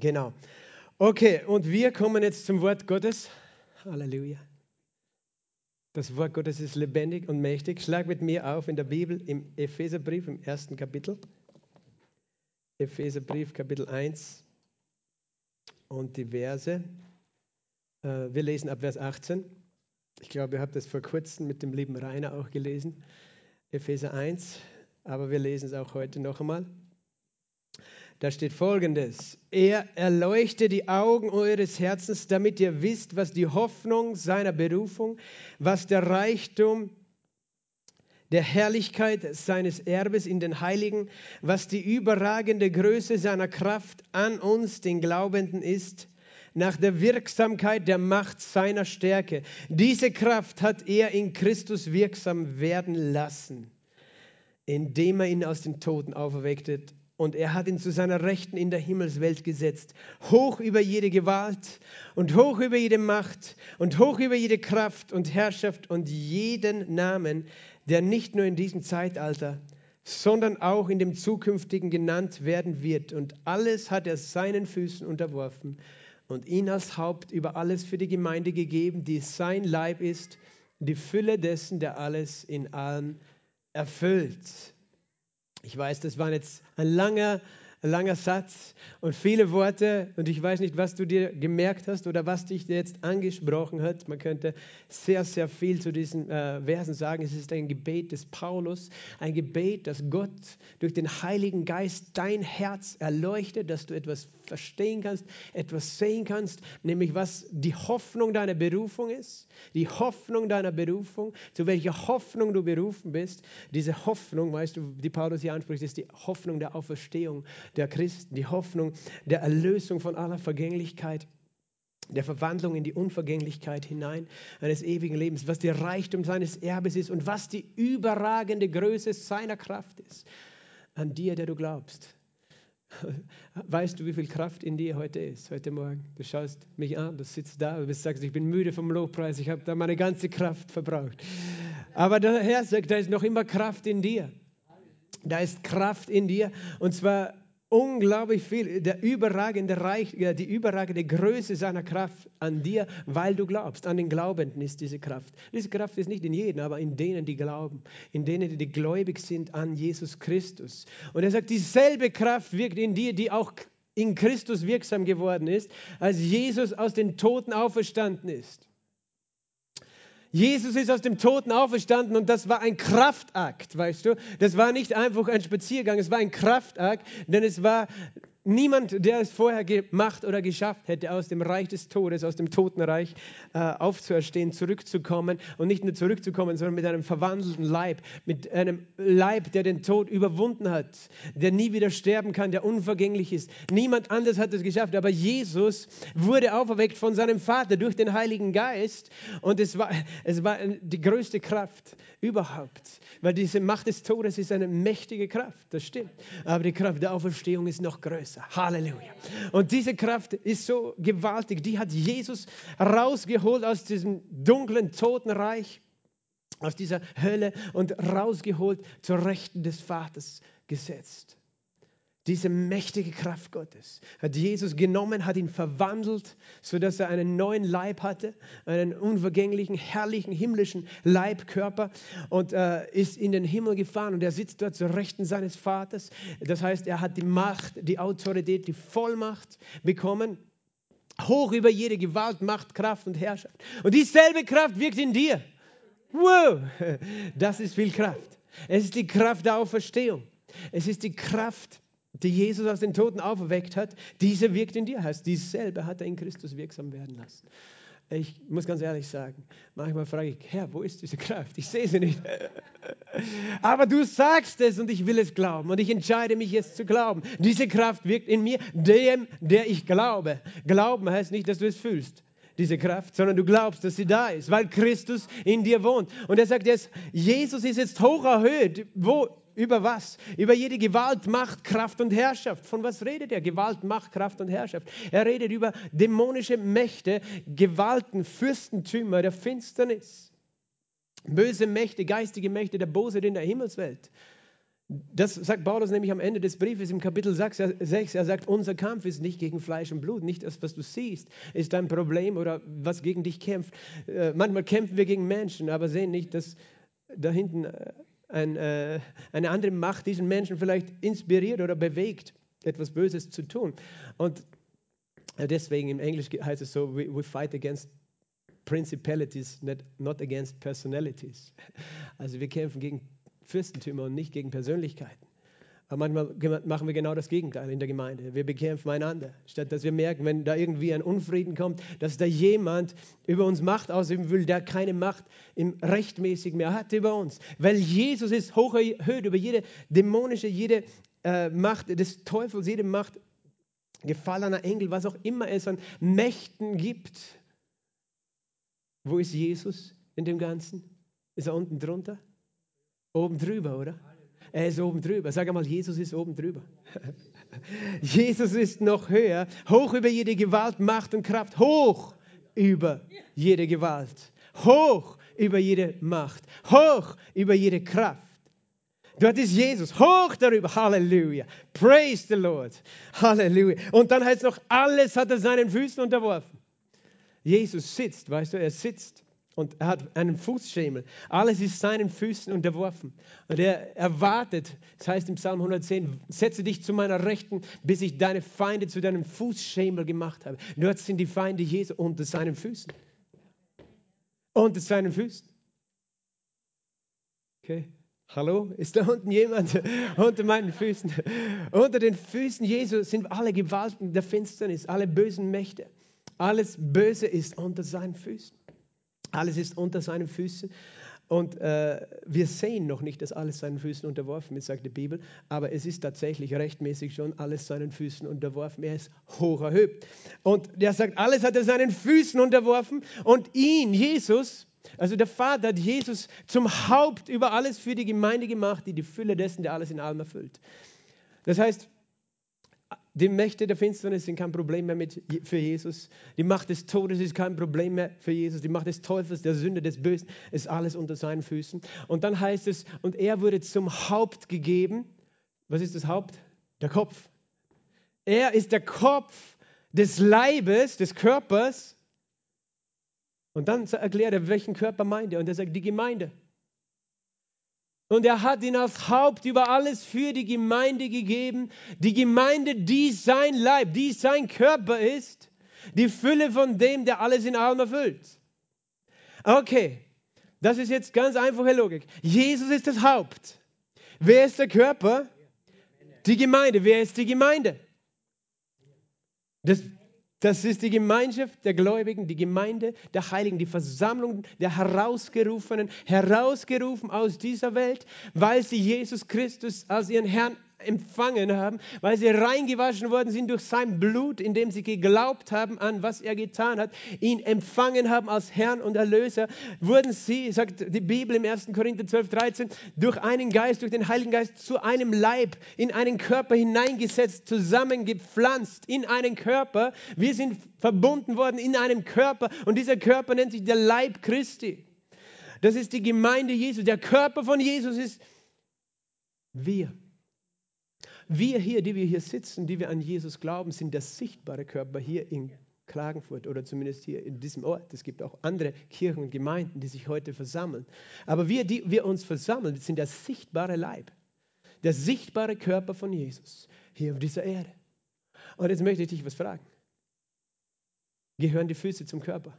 Genau. Okay, und wir kommen jetzt zum Wort Gottes. Halleluja. Das Wort Gottes ist lebendig und mächtig. Schlag mit mir auf in der Bibel im Epheserbrief im ersten Kapitel. Epheserbrief Kapitel 1 und die Verse. Äh, wir lesen ab Vers 18. Ich glaube, ihr habt das vor kurzem mit dem lieben Rainer auch gelesen. Epheser 1, aber wir lesen es auch heute noch einmal. Da steht folgendes: Er erleuchte die Augen eures Herzens, damit ihr wisst, was die Hoffnung seiner Berufung, was der Reichtum der Herrlichkeit seines Erbes in den Heiligen, was die überragende Größe seiner Kraft an uns, den Glaubenden, ist, nach der Wirksamkeit der Macht seiner Stärke. Diese Kraft hat er in Christus wirksam werden lassen, indem er ihn aus den Toten auferweckte und er hat ihn zu seiner Rechten in der Himmelswelt gesetzt, hoch über jede Gewalt und hoch über jede Macht und hoch über jede Kraft und Herrschaft und jeden Namen, der nicht nur in diesem Zeitalter, sondern auch in dem zukünftigen genannt werden wird. Und alles hat er seinen Füßen unterworfen und ihn als Haupt über alles für die Gemeinde gegeben, die sein Leib ist, die Fülle dessen, der alles in allem erfüllt. Ich weiß, das war jetzt ein langer, ein langer Satz und viele Worte und ich weiß nicht, was du dir gemerkt hast oder was dich jetzt angesprochen hat. Man könnte sehr, sehr viel zu diesen äh, Versen sagen. Es ist ein Gebet des Paulus, ein Gebet, dass Gott durch den Heiligen Geist dein Herz erleuchtet, dass du etwas verstehen kannst, etwas sehen kannst, nämlich was die Hoffnung deiner Berufung ist, die Hoffnung deiner Berufung, zu welcher Hoffnung du berufen bist. Diese Hoffnung, weißt du, die Paulus hier anspricht, ist die Hoffnung der Auferstehung der Christen, die Hoffnung der Erlösung von aller Vergänglichkeit der Verwandlung in die Unvergänglichkeit hinein eines ewigen Lebens, was der Reichtum seines Erbes ist und was die überragende Größe seiner Kraft ist, an dir, der du glaubst. Weißt du, wie viel Kraft in dir heute ist, heute Morgen? Du schaust mich an, du sitzt da und sagst, ich bin müde vom Lobpreis, ich habe da meine ganze Kraft verbraucht. Aber der Herr sagt, da ist noch immer Kraft in dir. Da ist Kraft in dir und zwar unglaublich viel, der überragende Reich, die überragende Größe seiner Kraft an dir, weil du glaubst. An den Glaubenden ist diese Kraft. Diese Kraft ist nicht in jedem, aber in denen, die glauben, in denen, die gläubig sind an Jesus Christus. Und er sagt, dieselbe Kraft wirkt in dir, die auch in Christus wirksam geworden ist, als Jesus aus den Toten auferstanden ist. Jesus ist aus dem Toten auferstanden und das war ein Kraftakt, weißt du? Das war nicht einfach ein Spaziergang, es war ein Kraftakt, denn es war Niemand, der es vorher gemacht oder geschafft hätte, aus dem Reich des Todes, aus dem Totenreich äh, aufzuerstehen, zurückzukommen. Und nicht nur zurückzukommen, sondern mit einem verwandelten Leib, mit einem Leib, der den Tod überwunden hat, der nie wieder sterben kann, der unvergänglich ist. Niemand anders hat es geschafft, aber Jesus wurde auferweckt von seinem Vater durch den Heiligen Geist. Und es war, es war die größte Kraft überhaupt, weil diese Macht des Todes ist eine mächtige Kraft, das stimmt, aber die Kraft der Auferstehung ist noch größer größer. Halleluja. Und diese Kraft ist so gewaltig, die hat Jesus rausgeholt aus diesem dunklen Totenreich, aus dieser Hölle und rausgeholt zur Rechten des Vaters gesetzt. Diese mächtige Kraft Gottes hat Jesus genommen, hat ihn verwandelt, sodass er einen neuen Leib hatte, einen unvergänglichen, herrlichen, himmlischen Leibkörper und äh, ist in den Himmel gefahren und er sitzt dort zur Rechten seines Vaters. Das heißt, er hat die Macht, die Autorität, die Vollmacht bekommen, hoch über jede Gewalt, Macht, Kraft und Herrschaft. Und dieselbe Kraft wirkt in dir. Wow, das ist viel Kraft. Es ist die Kraft der Auferstehung. Es ist die Kraft die Jesus aus den Toten auferweckt hat, diese wirkt in dir. Heißt, dieselbe hat er in Christus wirksam werden lassen. Ich muss ganz ehrlich sagen, manchmal frage ich, Herr, wo ist diese Kraft? Ich sehe sie nicht. Aber du sagst es und ich will es glauben und ich entscheide mich jetzt zu glauben. Diese Kraft wirkt in mir, dem, der ich glaube. Glauben heißt nicht, dass du es fühlst diese Kraft, sondern du glaubst, dass sie da ist, weil Christus in dir wohnt. Und er sagt jetzt, Jesus ist jetzt hoch erhöht. Wo? Über was? Über jede Gewalt, Macht, Kraft und Herrschaft. Von was redet er? Gewalt, Macht, Kraft und Herrschaft. Er redet über dämonische Mächte, Gewalten, Fürstentümer der Finsternis. Böse Mächte, geistige Mächte, der Bose in der Himmelswelt. Das sagt Paulus nämlich am Ende des Briefes im Kapitel 6. Er sagt, unser Kampf ist nicht gegen Fleisch und Blut. Nicht das, was du siehst, ist dein Problem oder was gegen dich kämpft. Äh, manchmal kämpfen wir gegen Menschen, aber sehen nicht, dass da hinten äh, ein, äh, eine andere Macht diesen Menschen vielleicht inspiriert oder bewegt, etwas Böses zu tun. Und deswegen im Englisch heißt es so, we, we fight against principalities, not, not against personalities. Also wir kämpfen gegen Fürstentümer und nicht gegen Persönlichkeiten. Aber manchmal machen wir genau das Gegenteil in der Gemeinde. Wir bekämpfen einander, statt dass wir merken, wenn da irgendwie ein Unfrieden kommt, dass da jemand über uns Macht ausüben will, der keine Macht im rechtmäßig mehr hat über uns. Weil Jesus ist hoch erhöht über jede dämonische, jede äh, Macht des Teufels, jede Macht gefallener Engel, was auch immer es an Mächten gibt. Wo ist Jesus in dem Ganzen? Ist er unten drunter? Oben drüber, oder? Er ist oben drüber. Sag einmal, Jesus ist oben drüber. Jesus ist noch höher, hoch über jede Gewalt, Macht und Kraft, hoch über jede Gewalt, hoch über jede Macht, hoch über jede Kraft. Dort ist Jesus hoch darüber. Halleluja. Praise the Lord. Halleluja. Und dann heißt es noch, alles hat er seinen Füßen unterworfen. Jesus sitzt, weißt du, er sitzt und er hat einen Fußschemel. Alles ist seinen Füßen unterworfen. Und er erwartet, das heißt im Psalm 110, setze dich zu meiner Rechten, bis ich deine Feinde zu deinem Fußschemel gemacht habe. Dort sind die Feinde Jesu unter seinen Füßen. Unter seinen Füßen. Okay. Hallo? Ist da unten jemand unter meinen Füßen? Unter den Füßen Jesu sind alle Gewalten der Finsternis, alle bösen Mächte. Alles Böse ist unter seinen Füßen. Alles ist unter seinen Füßen. Und äh, wir sehen noch nicht, dass alles seinen Füßen unterworfen ist, sagt die Bibel, aber es ist tatsächlich rechtmäßig schon alles seinen Füßen unterworfen. Er ist hoch erhöht. Und er sagt, alles hat er seinen Füßen unterworfen und ihn, Jesus, also der Vater hat Jesus zum Haupt über alles für die Gemeinde gemacht, die die Fülle dessen, der alles in allem erfüllt. Das heißt, die Mächte der Finsternis sind kein Problem mehr mit, für Jesus. Die Macht des Todes ist kein Problem mehr für Jesus. Die Macht des Teufels, der Sünde, des Bösen ist alles unter seinen Füßen. Und dann heißt es, und er wurde zum Haupt gegeben. Was ist das Haupt? Der Kopf. Er ist der Kopf des Leibes, des Körpers. Und dann erklärt er, welchen Körper meint er. Und er sagt, die Gemeinde. Und er hat ihn als Haupt über alles für die Gemeinde gegeben. Die Gemeinde, die sein Leib, die sein Körper ist. Die Fülle von dem, der alles in allem erfüllt. Okay, das ist jetzt ganz einfache Logik. Jesus ist das Haupt. Wer ist der Körper? Die Gemeinde. Wer ist die Gemeinde? Das das ist die Gemeinschaft der Gläubigen, die Gemeinde der Heiligen, die Versammlung der Herausgerufenen, herausgerufen aus dieser Welt, weil sie Jesus Christus als ihren Herrn empfangen haben, weil sie reingewaschen worden sind durch sein Blut, indem sie geglaubt haben an, was er getan hat, ihn empfangen haben als Herrn und Erlöser, wurden sie, sagt die Bibel im 1. Korinther 12, 13, durch einen Geist, durch den Heiligen Geist zu einem Leib, in einen Körper hineingesetzt, zusammengepflanzt, in einen Körper. Wir sind verbunden worden in einem Körper und dieser Körper nennt sich der Leib Christi. Das ist die Gemeinde Jesu. Der Körper von Jesus ist wir. Wir hier, die wir hier sitzen, die wir an Jesus glauben, sind der sichtbare Körper hier in Klagenfurt oder zumindest hier in diesem Ort. Es gibt auch andere Kirchen und Gemeinden, die sich heute versammeln. Aber wir, die wir uns versammeln, sind der sichtbare Leib, der sichtbare Körper von Jesus hier auf dieser Erde. Und jetzt möchte ich dich was fragen. Gehören die Füße zum Körper?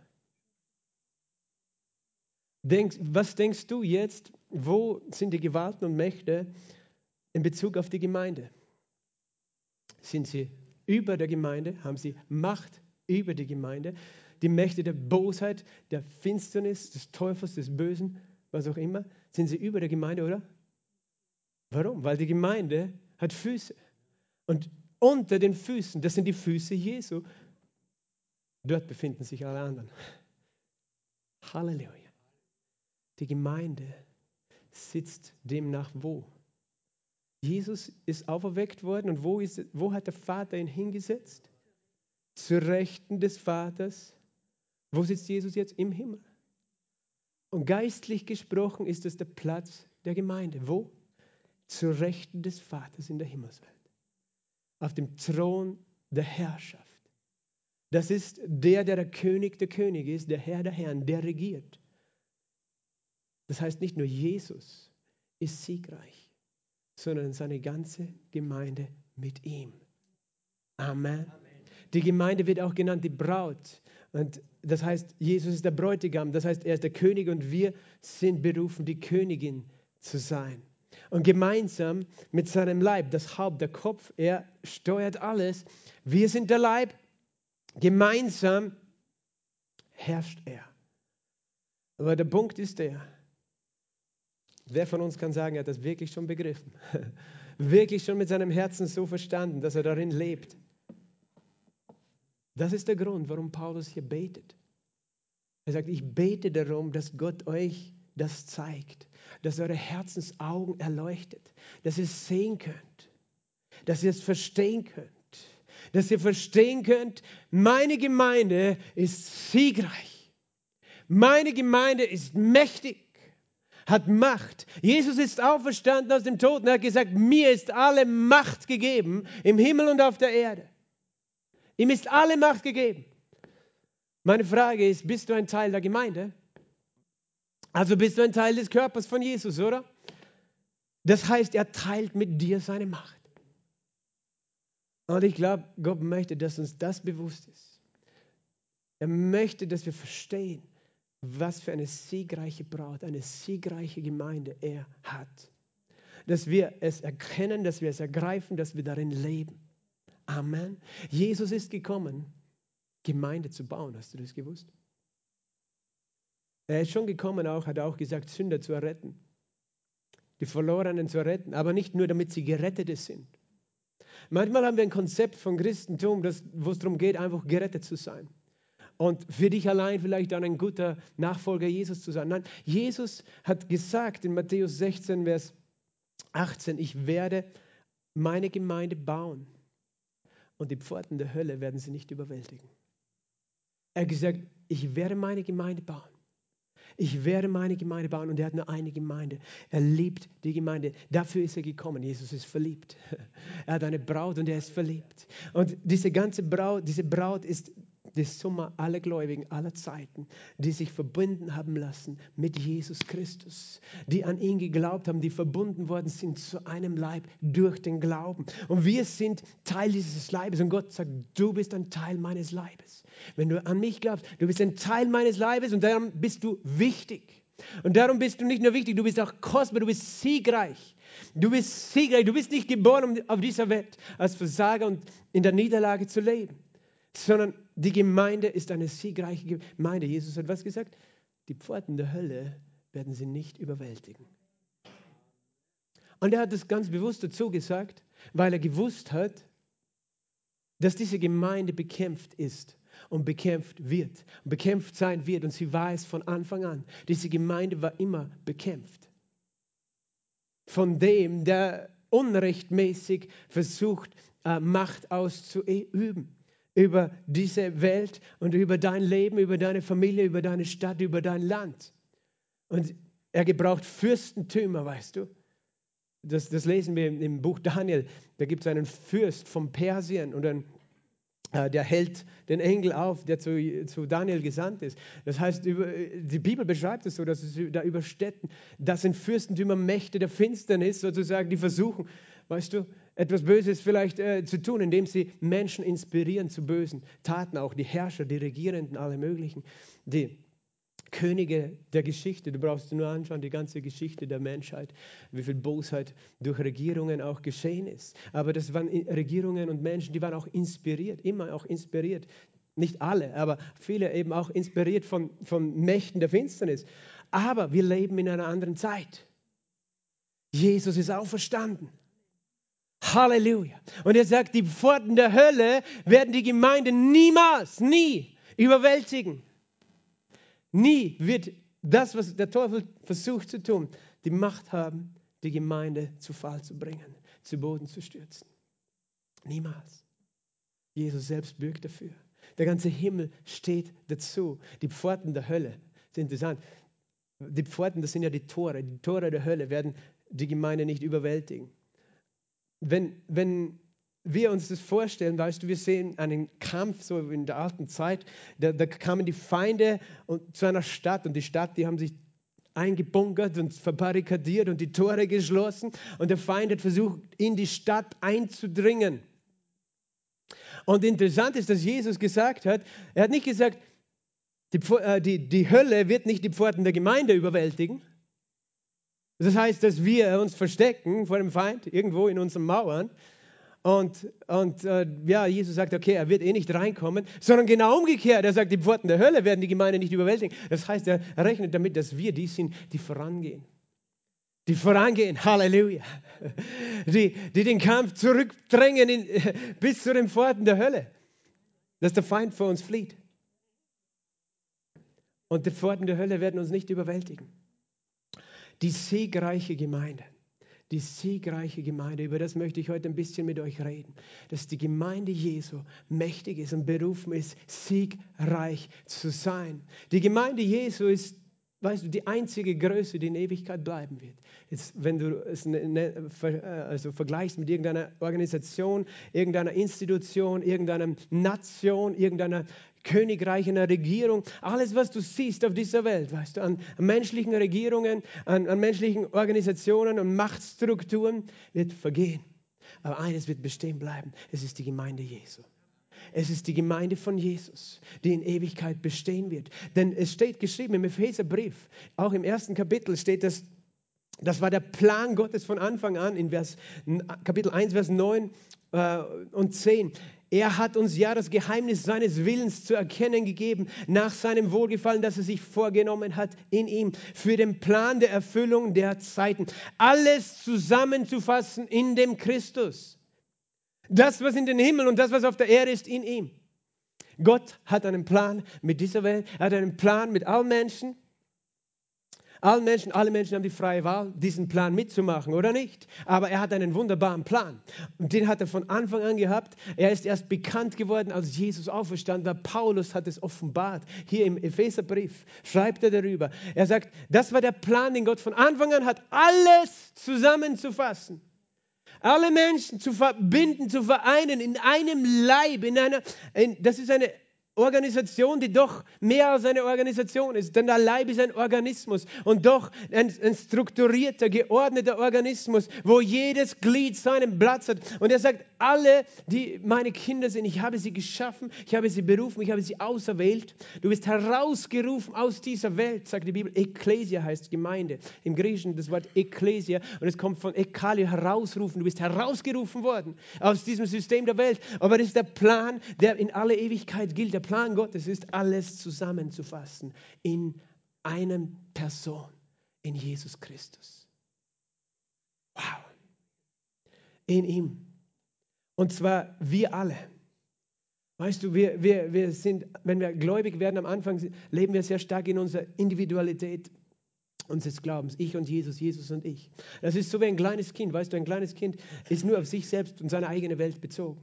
Denk, was denkst du jetzt, wo sind die Gewalten und Mächte in Bezug auf die Gemeinde? Sind sie über der Gemeinde, haben sie Macht über die Gemeinde. Die Mächte der Bosheit, der Finsternis, des Teufels, des Bösen, was auch immer, sind sie über der Gemeinde, oder? Warum? Weil die Gemeinde hat Füße. Und unter den Füßen, das sind die Füße Jesu, dort befinden sich alle anderen. Halleluja. Die Gemeinde sitzt demnach wo? Jesus ist auferweckt worden und wo, ist, wo hat der Vater ihn hingesetzt? Zur Rechten des Vaters. Wo sitzt Jesus jetzt? Im Himmel. Und geistlich gesprochen ist es der Platz der Gemeinde. Wo? zu Rechten des Vaters in der Himmelswelt. Auf dem Thron der Herrschaft. Das ist der, der der König der Könige ist, der Herr der Herren, der regiert. Das heißt nicht nur Jesus ist siegreich, sondern seine ganze Gemeinde mit ihm. Amen. Amen. Die Gemeinde wird auch genannt die Braut. Und das heißt, Jesus ist der Bräutigam, das heißt, er ist der König und wir sind berufen, die Königin zu sein. Und gemeinsam mit seinem Leib, das Haupt, der Kopf, er steuert alles. Wir sind der Leib, gemeinsam herrscht er. Aber der Punkt ist der, wer von uns kann sagen, er hat das wirklich schon begriffen? wirklich schon mit seinem Herzen so verstanden, dass er darin lebt? Das ist der Grund, warum Paulus hier betet. Er sagt, ich bete darum, dass Gott euch das zeigt, dass eure Herzensaugen erleuchtet, dass ihr es sehen könnt, dass ihr es verstehen könnt, dass ihr verstehen könnt, meine Gemeinde ist siegreich, meine Gemeinde ist mächtig, hat Macht. Jesus ist auferstanden aus dem Toten, er hat gesagt, mir ist alle Macht gegeben im Himmel und auf der Erde. Ihm ist alle Macht gegeben. Meine Frage ist, bist du ein Teil der Gemeinde? Also bist du ein Teil des Körpers von Jesus, oder? Das heißt, er teilt mit dir seine Macht. Und ich glaube, Gott möchte, dass uns das bewusst ist. Er möchte, dass wir verstehen, was für eine siegreiche Braut, eine siegreiche Gemeinde er hat. Dass wir es erkennen, dass wir es ergreifen, dass wir darin leben. Amen. Jesus ist gekommen, Gemeinde zu bauen. Hast du das gewusst? Er ist schon gekommen, auch, hat auch gesagt, Sünder zu erretten. Die Verlorenen zu retten, aber nicht nur, damit sie gerettet sind. Manchmal haben wir ein Konzept von Christentum, wo es darum geht, einfach gerettet zu sein. Und für dich allein vielleicht dann ein guter Nachfolger Jesus zu sein. Nein, Jesus hat gesagt in Matthäus 16, Vers 18, ich werde meine Gemeinde bauen und die Pforten der Hölle werden sie nicht überwältigen. Er hat gesagt, ich werde meine Gemeinde bauen. Ich werde meine Gemeinde bauen und er hat nur eine Gemeinde. Er liebt die Gemeinde. Dafür ist er gekommen. Jesus ist verliebt. Er hat eine Braut und er ist verliebt. Und diese ganze Braut, diese Braut ist die Summe aller Gläubigen aller Zeiten, die sich verbunden haben lassen mit Jesus Christus, die an ihn geglaubt haben, die verbunden worden sind zu einem Leib durch den Glauben. Und wir sind Teil dieses Leibes. Und Gott sagt, du bist ein Teil meines Leibes. Wenn du an mich glaubst, du bist ein Teil meines Leibes und darum bist du wichtig. Und darum bist du nicht nur wichtig, du bist auch kostbar, du bist siegreich. Du bist siegreich, du bist nicht geboren, um auf dieser Welt als Versager und in der Niederlage zu leben sondern die Gemeinde ist eine siegreiche Gemeinde. Jesus hat was gesagt? Die Pforten der Hölle werden sie nicht überwältigen. Und er hat es ganz bewusst dazu gesagt, weil er gewusst hat, dass diese Gemeinde bekämpft ist und bekämpft wird und bekämpft sein wird. Und sie war es von Anfang an. Diese Gemeinde war immer bekämpft. Von dem, der unrechtmäßig versucht, äh, Macht auszuüben über diese Welt und über dein Leben, über deine Familie, über deine Stadt, über dein Land. Und er gebraucht Fürstentümer, weißt du. Das, das lesen wir im, Buch Daniel. Da gibt es einen Fürst von Persien und ein, äh, der hält den Engel auf, der zu, zu Daniel gesandt ist. Das heißt, über, die Bibel beschreibt es so, dass es da über Städten, das sind Fürstentümer, Mächte der Finsternis sozusagen, die versuchen, weißt du, etwas Böses vielleicht äh, zu tun, indem sie Menschen inspirieren zu bösen Taten, auch die Herrscher, die Regierenden, alle möglichen, die Könige der Geschichte. Du brauchst nur anschauen, die ganze Geschichte der Menschheit, wie viel Bosheit durch Regierungen auch geschehen ist. Aber das waren Regierungen und Menschen, die waren auch inspiriert, immer auch inspiriert. Nicht alle, aber viele eben auch inspiriert von, von Mächten der Finsternis. Aber wir leben in einer anderen Zeit. Jesus ist auferstanden. Halleluja. Und er sagt, die Pforten der Hölle werden die Gemeinde niemals, nie überwältigen. Nie wird das, was der Teufel versucht zu tun, die Macht haben, die Gemeinde zu Fall zu bringen, zu Boden zu stürzen. Niemals. Jesus selbst bürgt dafür. Der ganze Himmel steht dazu. Die Pforten der Hölle sind interessant. Die Pforten, das sind ja die Tore. Die Tore der Hölle werden die Gemeinde nicht überwältigen. Wenn, wenn wir uns das vorstellen, weißt du, wir sehen einen Kampf so in der alten Zeit, da, da kamen die Feinde und, zu einer Stadt und die Stadt, die haben sich eingebunkert und verbarrikadiert und die Tore geschlossen und der Feind hat versucht, in die Stadt einzudringen. Und interessant ist, dass Jesus gesagt hat, er hat nicht gesagt, die, äh, die, die Hölle wird nicht die Pforten der Gemeinde überwältigen. Das heißt, dass wir uns verstecken vor dem Feind irgendwo in unseren Mauern, und, und äh, ja, Jesus sagt, okay, er wird eh nicht reinkommen, sondern genau umgekehrt. Er sagt, die Pforten der Hölle werden die Gemeinde nicht überwältigen. Das heißt, er rechnet damit, dass wir die sind, die vorangehen. Die vorangehen, Halleluja. Die, die den Kampf zurückdrängen in, bis zu den Pforten der Hölle. Dass der Feind vor uns flieht. Und die Pforten der Hölle werden uns nicht überwältigen. Die siegreiche Gemeinde die siegreiche Gemeinde. Über das möchte ich heute ein bisschen mit euch reden. Dass die Gemeinde Jesu mächtig ist und berufen ist, siegreich zu sein. Die Gemeinde Jesu ist, weißt du, die einzige Größe, die in Ewigkeit bleiben wird. Jetzt, wenn du es ne, ne, also vergleichst mit irgendeiner Organisation, irgendeiner Institution, irgendeiner Nation, irgendeiner Königreich, einer Regierung, alles, was du siehst auf dieser Welt, weißt du, an menschlichen Regierungen, an, an menschlichen Organisationen und Machtstrukturen, wird vergehen. Aber eines wird bestehen bleiben, es ist die Gemeinde Jesu. Es ist die Gemeinde von Jesus, die in Ewigkeit bestehen wird. Denn es steht geschrieben im Epheserbrief, auch im ersten Kapitel steht das, das war der Plan Gottes von Anfang an in Vers, Kapitel 1, Vers 9 äh, und 10. Er hat uns ja das Geheimnis seines Willens zu erkennen gegeben, nach seinem Wohlgefallen, das er sich vorgenommen hat in ihm, für den Plan der Erfüllung der Zeiten. Alles zusammenzufassen in dem Christus. Das, was in den Himmel und das, was auf der Erde ist, in ihm. Gott hat einen Plan mit dieser Welt, er hat einen Plan mit allen Menschen. Allen Menschen, alle Menschen haben die freie Wahl, diesen Plan mitzumachen oder nicht. Aber er hat einen wunderbaren Plan. Und den hat er von Anfang an gehabt. Er ist erst bekannt geworden, als Jesus auferstanden war. Paulus hat es offenbart. Hier im Epheserbrief schreibt er darüber. Er sagt, das war der Plan, den Gott von Anfang an hat, alles zusammenzufassen. Alle Menschen zu verbinden, zu vereinen in einem Leib, in einer, in, das ist eine Organisation, die doch mehr als eine Organisation ist, denn der Leib ist ein Organismus und doch ein, ein, strukturierter, geordneter Organismus, wo jedes Glied seinen Platz hat. Und er sagt, alle, die meine Kinder sind, ich habe sie geschaffen, ich habe sie berufen, ich habe sie auserwählt. Du bist herausgerufen aus dieser Welt, sagt die Bibel. Ekklesia heißt Gemeinde. Im Griechischen das Wort Ekklesia und es kommt von Ekkalio, herausrufen. Du bist herausgerufen worden aus diesem System der Welt. Aber das ist der Plan, der in alle Ewigkeit gilt. Der Plan Gottes ist, alles zusammenzufassen in einer Person, in Jesus Christus. Wow. In ihm. Und zwar wir alle. Weißt du, wir, wir, wir sind, wenn wir gläubig werden am Anfang, leben wir sehr stark in unserer Individualität unseres Glaubens. Ich und Jesus, Jesus und ich. Das ist so wie ein kleines Kind. Weißt du, ein kleines Kind ist nur auf sich selbst und seine eigene Welt bezogen.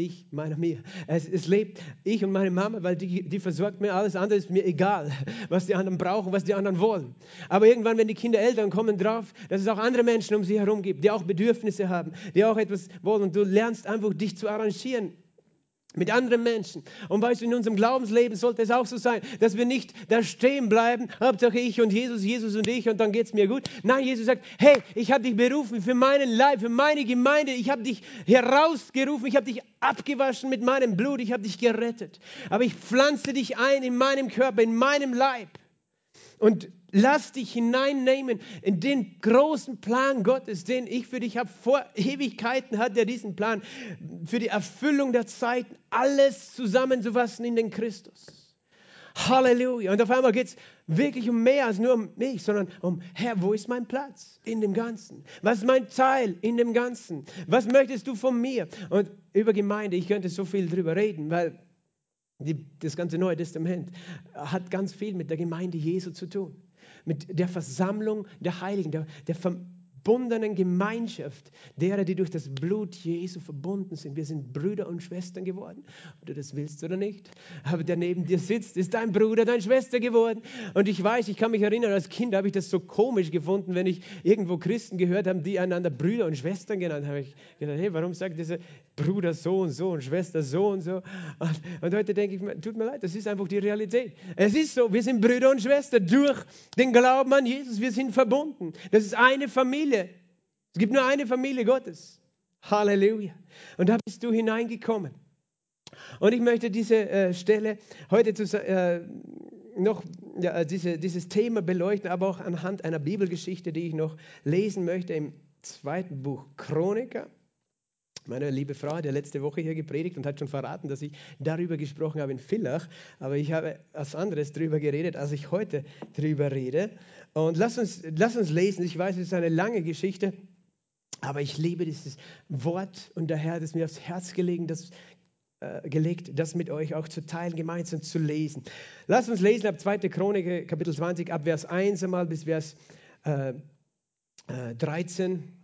Ich, meine, mir. Es, es, lebt ich und meine Mama, weil die, die versorgt mir alles andere, ist mir egal, was die anderen brauchen, was die anderen wollen. Aber irgendwann, wenn die Kinder älter kommen drauf, dass es auch andere Menschen um sie herum gibt, die auch Bedürfnisse haben, die auch etwas wollen. Und du lernst einfach, dich zu arrangieren mit anderen Menschen. Und weißt du, in unserem Glaubensleben sollte es auch so sein, dass wir nicht da stehen bleiben, Hauptsache ich und Jesus, Jesus und ich und dann geht es mir gut. Nein, Jesus sagt, hey, ich habe dich berufen für meinen Leib, für meine Gemeinde, ich habe dich herausgerufen, ich habe dich abgewaschen mit meinem Blut, ich habe dich gerettet. Aber ich pflanze dich ein in meinem Körper, in meinem Leib. Und lass dich hineinnehmen in den großen Plan Gottes, den ich für dich habe. Vor Ewigkeiten hat er diesen Plan für die Erfüllung der Zeiten, alles zusammenzufassen in den Christus. Halleluja. Und auf einmal geht es wirklich um mehr als nur um mich, sondern um, Herr, wo ist mein Platz in dem Ganzen? Was ist mein Teil in dem Ganzen? Was möchtest du von mir? Und über Gemeinde, ich könnte so viel drüber reden, weil die, das ganze Neue Testament hat ganz viel mit der Gemeinde Jesu zu tun. Mit der Versammlung der Heiligen, der, der verbundenen Gemeinschaft derer, die durch das Blut Jesu verbunden sind. Wir sind Brüder und Schwestern geworden, ob du das willst oder nicht. Aber der neben dir sitzt, ist dein Bruder, deine Schwester geworden. Und ich weiß, ich kann mich erinnern, als Kind habe ich das so komisch gefunden, wenn ich irgendwo Christen gehört habe, die einander Brüder und Schwestern genannt haben. Ich gedacht, hey, warum sagt dieser Bruder so und so und Schwester so und so? Und, und heute denke ich, tut mir leid, das ist einfach die Realität. Es ist so, wir sind Brüder und Schwestern durch den Glauben an Jesus. Wir sind verbunden. Das ist eine Familie. Es gibt nur eine Familie Gottes. Halleluja. Und da bist du hineingekommen. Und ich möchte diese äh, Stelle heute zu, äh, noch ja, diese, dieses Thema beleuchten, aber auch anhand einer Bibelgeschichte, die ich noch lesen möchte im zweiten Buch Chroniker. Meine liebe Frau hat ja letzte Woche hier gepredigt und hat schon verraten, dass ich darüber gesprochen habe in Villach. Aber ich habe als anderes darüber geredet, als ich heute darüber rede. Und lass uns, lass uns lesen. Ich weiß, es ist eine lange Geschichte, aber ich liebe dieses Wort und der Herr hat es mir aufs Herz gelegen, das, äh, gelegt, das mit euch auch zu teilen, gemeinsam zu lesen. Lass uns lesen ab 2. Chronik, Kapitel 20, ab Vers 1 einmal bis Vers äh, äh, 13.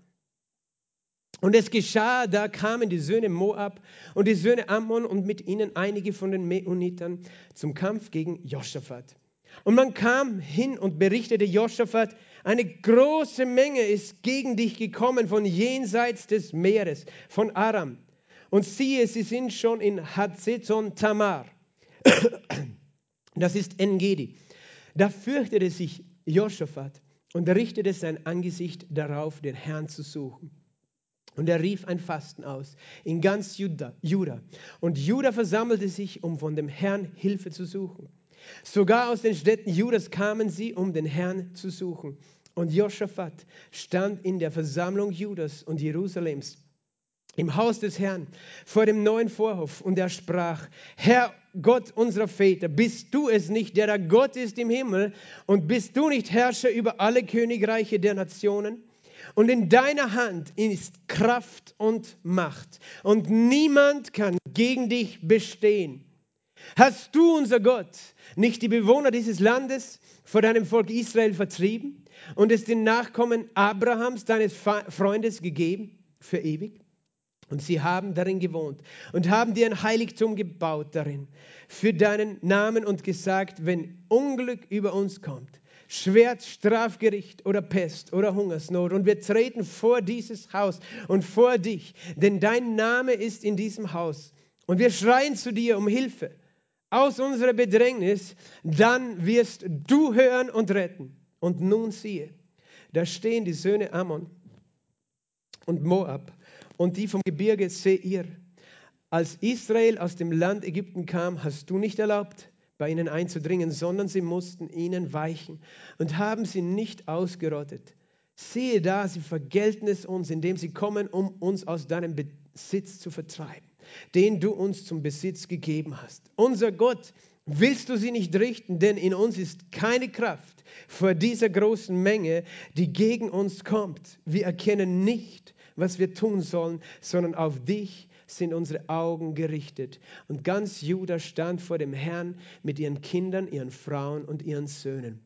Und es geschah, da kamen die Söhne Moab und die Söhne Ammon und mit ihnen einige von den Meunitern zum Kampf gegen Josaphat. Und man kam hin und berichtete Josaphat, eine große Menge ist gegen dich gekommen von jenseits des Meeres, von Aram. Und siehe, sie sind schon in Hazeton Tamar. Das ist Engedi. Da fürchtete sich Josaphat und richtete sein Angesicht darauf, den Herrn zu suchen. Und er rief ein Fasten aus in ganz Juda, Juda. Und Juda versammelte sich, um von dem Herrn Hilfe zu suchen. Sogar aus den Städten Judas kamen sie, um den Herrn zu suchen. Und Josaphat stand in der Versammlung Judas und Jerusalems im Haus des Herrn vor dem neuen Vorhof und er sprach, Herr Gott unserer Väter, bist du es nicht, der da Gott ist im Himmel und bist du nicht Herrscher über alle Königreiche der Nationen? Und in deiner Hand ist Kraft und Macht. Und niemand kann gegen dich bestehen. Hast du, unser Gott, nicht die Bewohner dieses Landes vor deinem Volk Israel vertrieben und es den Nachkommen Abrahams, deines Freundes, gegeben für ewig? Und sie haben darin gewohnt und haben dir ein Heiligtum gebaut darin für deinen Namen und gesagt, wenn Unglück über uns kommt, Schwert, Strafgericht oder Pest oder Hungersnot. Und wir treten vor dieses Haus und vor dich, denn dein Name ist in diesem Haus. Und wir schreien zu dir um Hilfe aus unserer Bedrängnis, dann wirst du hören und retten. Und nun siehe, da stehen die Söhne Ammon und Moab und die vom Gebirge Seir. Als Israel aus dem Land Ägypten kam, hast du nicht erlaubt, bei ihnen einzudringen, sondern sie mussten ihnen weichen und haben sie nicht ausgerottet. Siehe da, sie vergelten es uns, indem sie kommen, um uns aus deinem Besitz zu vertreiben, den du uns zum Besitz gegeben hast. Unser Gott, willst du sie nicht richten, denn in uns ist keine Kraft vor dieser großen Menge, die gegen uns kommt. Wir erkennen nicht, was wir tun sollen, sondern auf dich sind unsere Augen gerichtet. Und ganz Juda stand vor dem Herrn mit ihren Kindern, ihren Frauen und ihren Söhnen.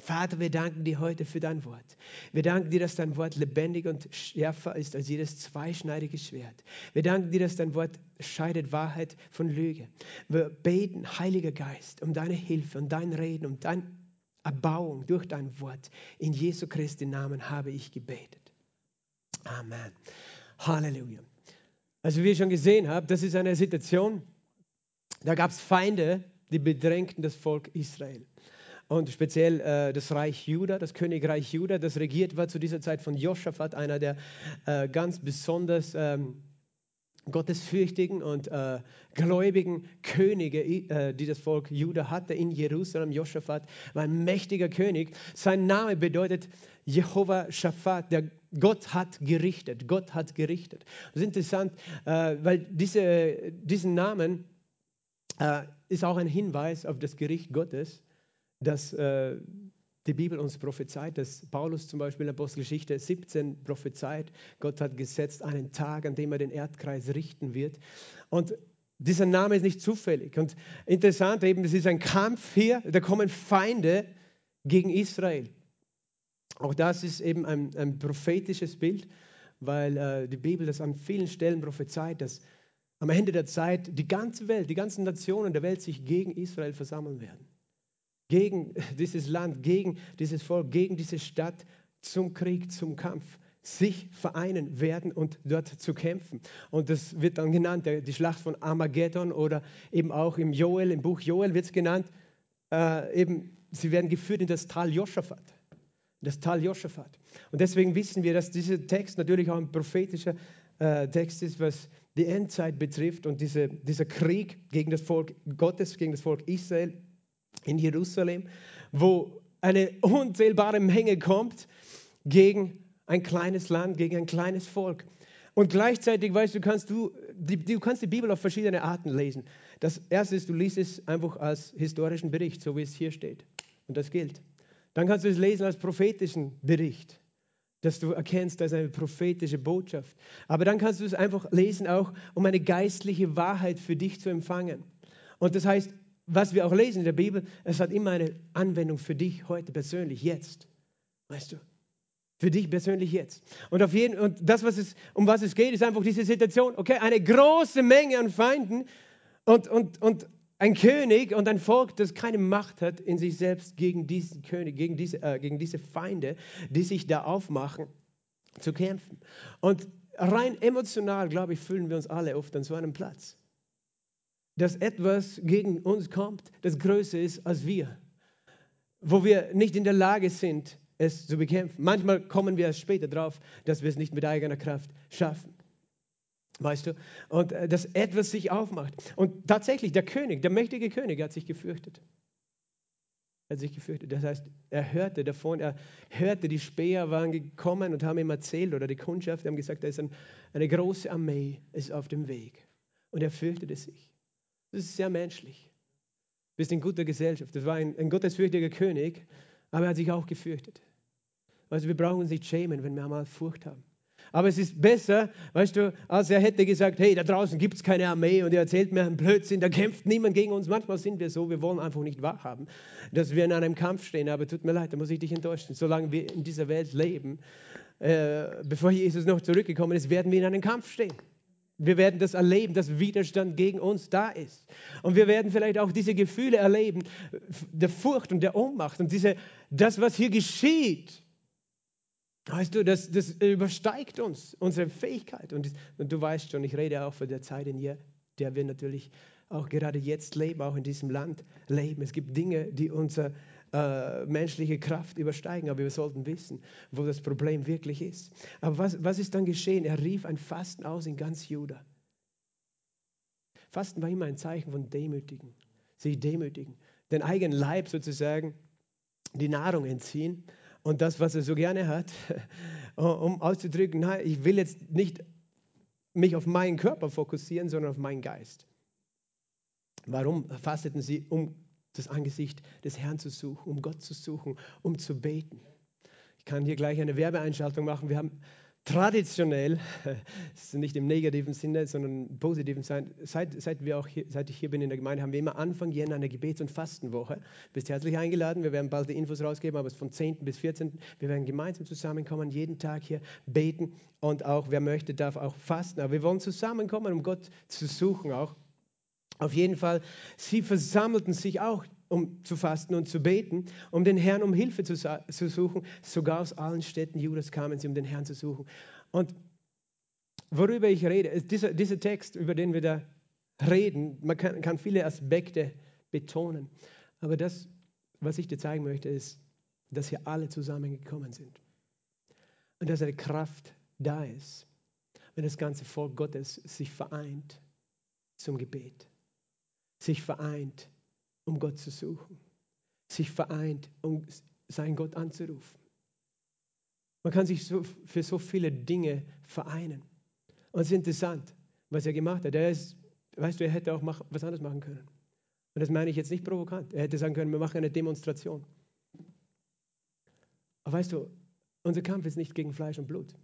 Vater, wir danken dir heute für dein Wort. Wir danken dir, dass dein Wort lebendig und schärfer ist als jedes zweischneidige Schwert. Wir danken dir, dass dein Wort scheidet Wahrheit von Lüge. Wir beten, Heiliger Geist, um deine Hilfe und dein Reden, um deine Erbauung durch dein Wort. In Jesu Christi Namen habe ich gebetet. Amen. Halleluja. Also wie ihr schon gesehen habt, das ist eine Situation, da gab es Feinde, die bedrängten das Volk Israel. Und speziell äh, das Reich Juda, das Königreich Juda, das regiert war zu dieser Zeit von Josaphat, einer der äh, ganz besonders ähm, gottesfürchtigen und äh, gläubigen Könige, äh, die das Volk Juda hatte in Jerusalem. Josaphat war ein mächtiger König. Sein Name bedeutet Jehova Shaphat, der Gott hat gerichtet. Gott hat gerichtet. Das ist interessant, äh, weil diese, diesen Namen äh, ist auch ein Hinweis auf das Gericht Gottes, das äh, die Bibel uns prophezeit, dass Paulus zum Beispiel in Apostelgeschichte 17 prophezeit, Gott hat gesetzt einen Tag, an dem er den Erdkreis richten wird. Und dieser Name ist nicht zufällig. Und interessant eben, es ist ein Kampf hier, da kommen Feinde gegen Israel. Auch das ist eben ein, ein prophetisches Bild, weil äh, die Bibel das an vielen Stellen prophezeit, dass am Ende der Zeit die ganze Welt, die ganzen Nationen der Welt sich gegen Israel versammeln werden. Gegen dieses Land, gegen dieses Volk, gegen diese Stadt zum Krieg, zum Kampf sich vereinen werden und dort zu kämpfen. Und das wird dann genannt, die Schlacht von Armageddon oder eben auch im Joel, im Buch Joel wird es genannt, äh, eben, sie werden geführt in das Tal Joschafat. Das Tal Joschafat. Und deswegen wissen wir, dass dieser Text natürlich auch ein prophetischer äh, Text ist, was die Endzeit betrifft und diese, dieser Krieg gegen das Volk Gottes, gegen das Volk Israel in Jerusalem, wo eine unzählbare Menge kommt gegen ein kleines Land, gegen ein kleines Volk. Und gleichzeitig, weißt du, kannst du, die, du kannst die Bibel auf verschiedene Arten lesen. Das erste ist, du liest es einfach als historischen Bericht, so wie es hier steht. Und das gilt. Dann kannst du es lesen als prophetischen Bericht, dass du erkennst, das ist eine prophetische Botschaft. Aber dann kannst du es einfach lesen, auch um eine geistliche Wahrheit für dich zu empfangen. Und das heißt, was wir auch lesen in der Bibel, es hat immer eine Anwendung für dich heute persönlich, jetzt. Weißt du? Für dich persönlich jetzt. Und auf jeden und das, was es, um was es geht, ist einfach diese Situation. Okay, eine große Menge an Feinden und, und, und ein König und ein Volk, das keine Macht hat in sich selbst gegen diesen König, gegen diese, äh, gegen diese Feinde, die sich da aufmachen, zu kämpfen. Und rein emotional, glaube ich, fühlen wir uns alle oft an so einem Platz. Dass etwas gegen uns kommt, das größer ist als wir. Wo wir nicht in der Lage sind, es zu bekämpfen. Manchmal kommen wir erst später drauf, dass wir es nicht mit eigener Kraft schaffen. Weißt du? Und äh, dass etwas sich aufmacht. Und tatsächlich, der König, der mächtige König, hat sich gefürchtet. Er hat sich gefürchtet. Das heißt, er hörte davon, er hörte, die Späher waren gekommen und haben ihm erzählt, oder die Kundschaft, haben gesagt, da ist ein, eine große Armee ist auf dem Weg. Und er fürchtete sich. Das ist sehr menschlich. Du bist in guter Gesellschaft. Das war ein, ein gottesfürchtiger König, aber er hat sich auch gefürchtet. Also wir brauchen uns nicht schämen, wenn wir einmal Furcht haben. Aber es ist besser, weißt du, als er hätte gesagt, hey, da draußen gibt es keine Armee und er erzählt mir einen Blödsinn, da kämpft niemand gegen uns. Manchmal sind wir so, wir wollen einfach nicht wahrhaben, dass wir in einem Kampf stehen. Aber tut mir leid, da muss ich dich enttäuschen. Solange wir in dieser Welt leben, äh, bevor Jesus noch zurückgekommen ist, werden wir in einem Kampf stehen. Wir werden das erleben, dass Widerstand gegen uns da ist. Und wir werden vielleicht auch diese Gefühle erleben, der Furcht und der Ohnmacht und diese, das, was hier geschieht Weißt du, das, das übersteigt uns, unsere Fähigkeit. Und, und, du weißt schon, ich rede auch von der Zeit, in der wir natürlich auch gerade jetzt leben, auch in diesem Land leben. Es gibt Dinge, die unsere äh, menschliche Kraft übersteigen, aber wir sollten wissen, wo das Problem wirklich ist. Aber was, was ist dann geschehen? Er rief ein Fasten aus in ganz Juda. Fasten war immer ein Zeichen von Demütigen, sich demütigen, den eigenen Leib sozusagen die Nahrung entziehen und das, was er so gerne hat, um auszudrücken, nein, ich will jetzt nicht mich auf meinen Körper fokussieren, sondern auf meinen Geist. Warum fasteten sie, um das Angesicht des Herrn zu suchen, um Gott zu suchen, um zu beten? Ich kann hier gleich eine Werbeeinschaltung machen. Wir haben traditionell, nicht im negativen Sinne, sondern im positiven Sinne, seit, seit, wir auch hier, seit ich hier bin in der Gemeinde, haben wir immer Anfang Jänner eine Gebets- und Fastenwoche. Bist herzlich eingeladen. Wir werden bald die Infos rausgeben, aber es ist von 10. bis 14. Wir werden gemeinsam zusammenkommen, jeden Tag hier beten und auch, wer möchte, darf auch fasten. Aber wir wollen zusammenkommen, um Gott zu suchen auch. Auf jeden Fall, sie versammelten sich auch um zu fasten und zu beten, um den Herrn um Hilfe zu, zu suchen. Sogar aus allen Städten Judas kamen sie, um den Herrn zu suchen. Und worüber ich rede, ist dieser, dieser Text, über den wir da reden, man kann, kann viele Aspekte betonen. Aber das, was ich dir zeigen möchte, ist, dass hier alle zusammengekommen sind. Und dass eine Kraft da ist, wenn das ganze Volk Gottes sich vereint zum Gebet, sich vereint um Gott zu suchen, sich vereint, um seinen Gott anzurufen. Man kann sich so, für so viele Dinge vereinen. Und es ist interessant, was er gemacht hat. Er ist, weißt du, er hätte auch mach, was anderes machen können. Und das meine ich jetzt nicht provokant. Er hätte sagen können, wir machen eine Demonstration. Aber weißt du, unser Kampf ist nicht gegen Fleisch und Blut.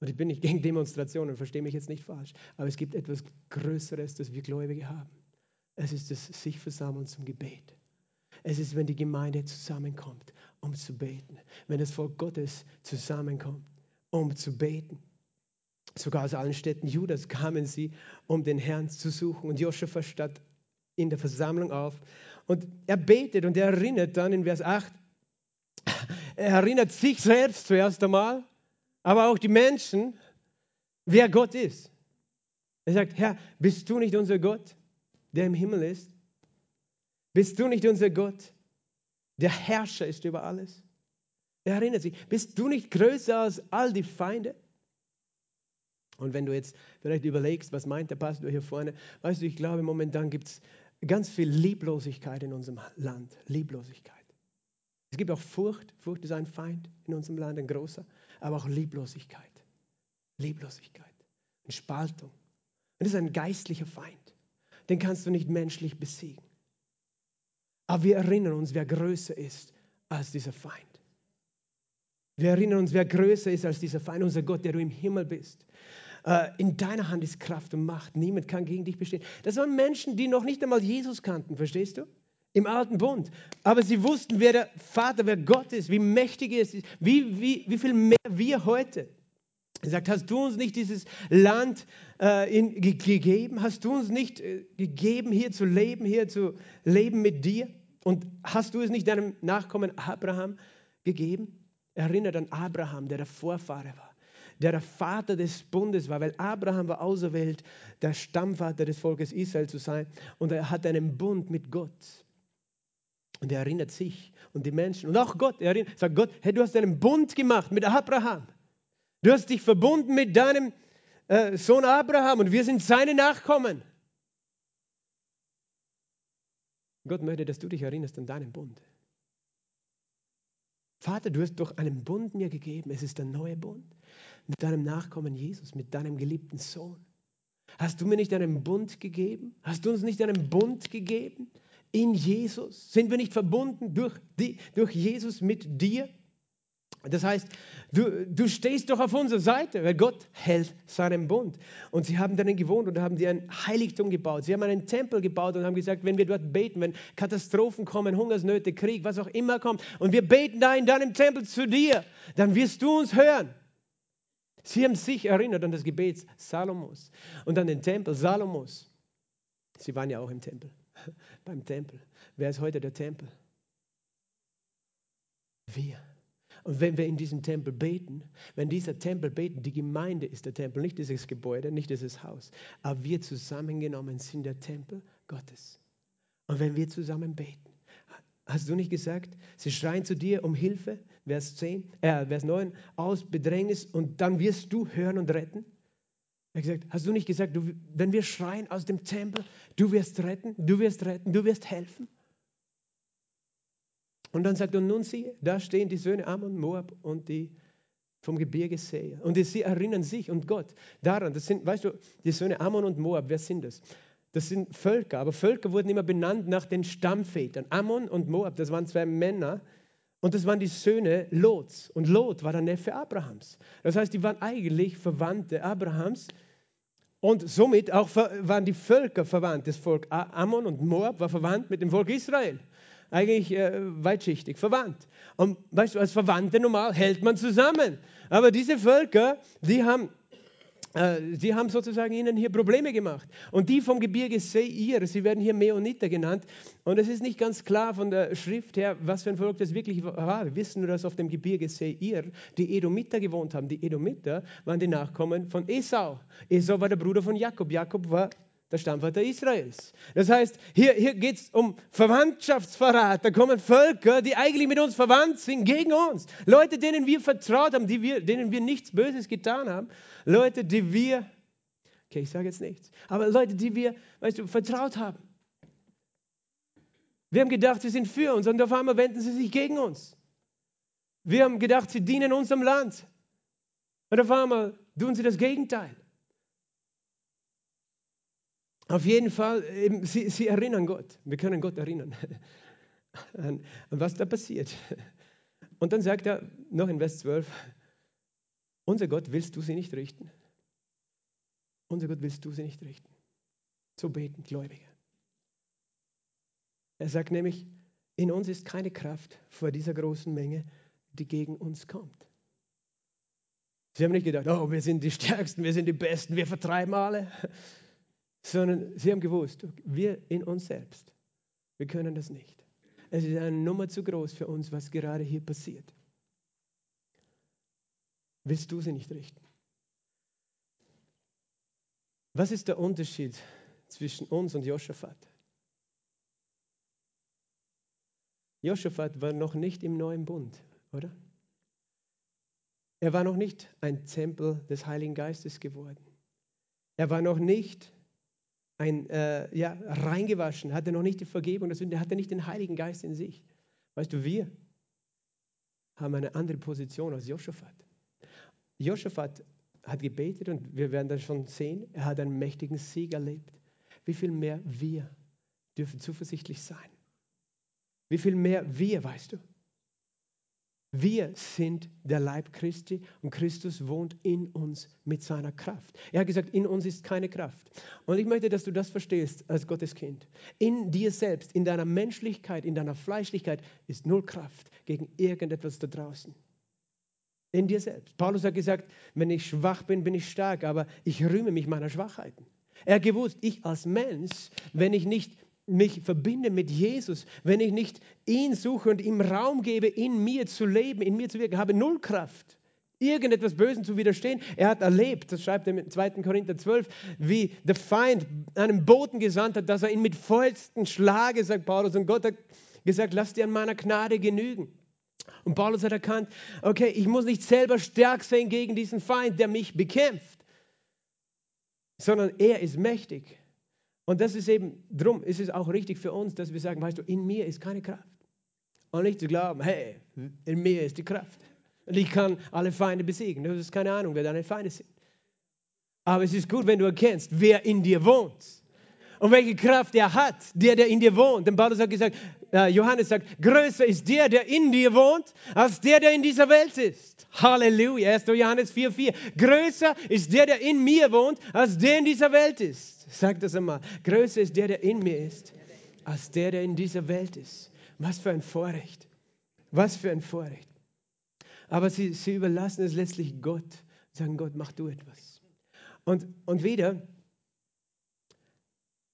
Und ich bin nicht gegen Demonstrationen, verstehe mich jetzt nicht falsch. Aber es gibt etwas Größeres, das wir Gläubige haben. Es ist das sich versammeln zum Gebet. Es ist, wenn die Gemeinde zusammenkommt um zu beten. Wenn das Volk Gottes zusammenkommt, um zu beten. Sogar aus allen Städten Judas kamen sie, um den Herrn zu suchen. Und Joshua stand in der Versammlung auf und er betet und er erinnert dann in Vers 8, er erinnert sich selbst zuerst einmal, aber auch die Menschen, wer Gott ist. Er sagt, Herr, bist du nicht unser Gott, der im Himmel ist? Bist du nicht unser Gott, der Herrscher ist über alles? Er erinnert sich, bist du nicht größer als all die Feinde? Und wenn du jetzt vielleicht überlegst, was meint der Pastor hier vorne, weißt du, ich glaube, momentan gibt es ganz viel Lieblosigkeit in unserem Land. Lieblosigkeit. Es gibt auch Furcht. Furcht ist ein Feind in unserem Land, ein großer, aber auch Lieblosigkeit. Lieblosigkeit und Spaltung. Und das ist ein geistlicher Feind. Den kannst du nicht menschlich besiegen. Aber wir erinnern uns, wer größer ist als dieser Feind. Wir erinnern uns, wer größer ist als dieser Feind, unser Gott, der du im Himmel bist. Äh, in deiner Hand ist Kraft und Macht. Niemand kann gegen dich bestehen. Das waren Menschen, die noch nicht einmal Jesus kannten, verstehst du? Im alten Bund. Aber sie wussten, wer der Vater, wer Gott ist, wie mächtig er ist, wie, wie, wie viel mehr wir heute. Er sagt, hast du uns nicht dieses Land äh, in, ge gegeben? Hast du uns nicht äh, gegeben, hier zu leben, hier zu leben mit dir? Und hast du es nicht deinem Nachkommen Abraham gegeben? Erinnert an Abraham, der der Vorfahre war der der Vater des Bundes war, weil Abraham war auserwählt, der Stammvater des Volkes Israel zu sein und er hat einen Bund mit Gott. Und er erinnert sich und die Menschen und auch Gott, er erinnert, sagt Gott, hey, du hast einen Bund gemacht mit Abraham. Du hast dich verbunden mit deinem äh, Sohn Abraham und wir sind seine Nachkommen. Gott möchte, dass du dich erinnerst an deinen Bund. Vater, du hast doch einen Bund mir gegeben. Es ist der neue Bund mit deinem Nachkommen Jesus, mit deinem geliebten Sohn. Hast du mir nicht einen Bund gegeben? Hast du uns nicht einen Bund gegeben in Jesus? Sind wir nicht verbunden durch, die, durch Jesus mit dir? Das heißt, du, du stehst doch auf unserer Seite, weil Gott hält seinen Bund. Und sie haben darin gewohnt und haben die ein Heiligtum gebaut. Sie haben einen Tempel gebaut und haben gesagt, wenn wir dort beten, wenn Katastrophen kommen, Hungersnöte, Krieg, was auch immer kommt, und wir beten da in deinem Tempel zu dir, dann wirst du uns hören. Sie haben sich erinnert an das Gebet Salomos und an den Tempel Salomos. Sie waren ja auch im Tempel, beim Tempel. Wer ist heute der Tempel? Wir. Und wenn wir in diesem Tempel beten, wenn dieser Tempel beten, die Gemeinde ist der Tempel, nicht dieses Gebäude, nicht dieses Haus, aber wir zusammengenommen sind der Tempel Gottes. Und wenn wir zusammen beten, hast du nicht gesagt, sie schreien zu dir um Hilfe, Vers 10, äh, Vers 9, aus Bedrängnis und dann wirst du hören und retten? Er hat gesagt, hast du nicht gesagt, du, wenn wir schreien aus dem Tempel, du wirst retten, du wirst retten, du wirst helfen? Und dann sagt er, nun siehe, da stehen die Söhne Ammon, Moab und die vom Gebirge Seir. Und sie erinnern sich und Gott daran, das sind, weißt du, die Söhne Ammon und Moab, wer sind das? Das sind Völker, aber Völker wurden immer benannt nach den Stammvätern. Ammon und Moab, das waren zwei Männer und das waren die Söhne Lots. Und Lot war der Neffe Abrahams. Das heißt, die waren eigentlich Verwandte Abrahams. Und somit auch waren die Völker verwandt. Das Volk Ammon und Moab war verwandt mit dem Volk Israel eigentlich äh, weitschichtig verwandt. Und weißt du, als Verwandte normal hält man zusammen. Aber diese Völker, die haben äh, Sie haben sozusagen ihnen hier Probleme gemacht. Und die vom Gebirge Seir, sie werden hier Meoniter genannt. Und es ist nicht ganz klar von der Schrift her, was für ein Volk das wirklich war. Wir wissen nur, dass auf dem Gebirge Seir die Edomiter gewohnt haben. Die Edomiter waren die Nachkommen von Esau. Esau war der Bruder von Jakob. Jakob war der Stammvater Israels. Das heißt, hier, hier geht es um Verwandtschaftsverrat. Da kommen Völker, die eigentlich mit uns verwandt sind, gegen uns. Leute, denen wir vertraut haben, wir, denen wir nichts Böses getan haben. Leute, die wir, okay, ich sage jetzt nichts, aber Leute, die wir, weißt du, vertraut haben. Wir haben gedacht, sie sind für uns und auf einmal wenden sie sich gegen uns. Wir haben gedacht, sie dienen unserem Land. Und auf einmal tun sie das Gegenteil. Auf jeden Fall, eben, sie, sie erinnern Gott. Wir können Gott erinnern, an, an was da passiert. Und dann sagt er noch in Vers 12, unser Gott, willst du sie nicht richten? Unser Gott, willst du sie nicht richten? So beten Gläubige. Er sagt nämlich, in uns ist keine Kraft vor dieser großen Menge, die gegen uns kommt. Sie haben nicht gedacht, oh, wir sind die Stärksten, wir sind die Besten, wir vertreiben alle, sondern sie haben gewusst, wir in uns selbst, wir können das nicht. Es ist eine Nummer zu groß für uns, was gerade hier passiert. Willst du sie nicht richten? Was ist der Unterschied zwischen uns und Joschafat? Joschafat war noch nicht im neuen Bund, oder? Er war noch nicht ein Tempel des Heiligen Geistes geworden. Er war noch nicht ein, äh, ja, reingewaschen, hatte noch nicht die Vergebung der Sünde, hatte nicht den Heiligen Geist in sich. Weißt du, wir haben eine andere Position als Joschafat. Joschafat hat gebetet und wir werden das schon sehen, er hat einen mächtigen Sieg erlebt. Wie viel mehr wir dürfen zuversichtlich sein? Wie viel mehr wir, weißt du? Wir sind der Leib Christi und Christus wohnt in uns mit seiner Kraft. Er hat gesagt, in uns ist keine Kraft. Und ich möchte, dass du das verstehst als Gottes Kind. In dir selbst, in deiner Menschlichkeit, in deiner Fleischlichkeit ist null Kraft gegen irgendetwas da draußen. In dir selbst. Paulus hat gesagt, wenn ich schwach bin, bin ich stark, aber ich rühme mich meiner Schwachheiten. Er hat gewusst, ich als Mensch, wenn ich nicht mich verbinde mit Jesus, wenn ich nicht ihn suche und ihm Raum gebe, in mir zu leben, in mir zu wirken, habe null Kraft, irgendetwas Bösen zu widerstehen. Er hat erlebt, das schreibt er im 2. Korinther 12, wie der Feind einen Boten gesandt hat, dass er ihn mit vollsten schlage, sagt Paulus. Und Gott hat gesagt, lass dir an meiner Gnade genügen. Und Paulus hat erkannt, okay, ich muss nicht selber stark sein gegen diesen Feind, der mich bekämpft, sondern er ist mächtig. Und das ist eben, drum ist es auch richtig für uns, dass wir sagen, weißt du, in mir ist keine Kraft. Und nicht zu glauben, hey, in mir ist die Kraft. Und ich kann alle Feinde besiegen. Du hast keine Ahnung, wer deine Feinde sind. Aber es ist gut, wenn du erkennst, wer in dir wohnt. Und welche Kraft er hat, der, der in dir wohnt. Denn Paulus hat gesagt, Johannes sagt, größer ist der, der in dir wohnt, als der, der in dieser Welt ist. Halleluja. 1. Johannes 4,4. Größer ist der, der in mir wohnt, als der in dieser Welt ist. Sag das einmal. Größer ist der, der in mir ist, als der, der in dieser Welt ist. Was für ein Vorrecht. Was für ein Vorrecht. Aber sie, sie überlassen es letztlich Gott. Sagen, Gott, mach du etwas. Und, und wieder,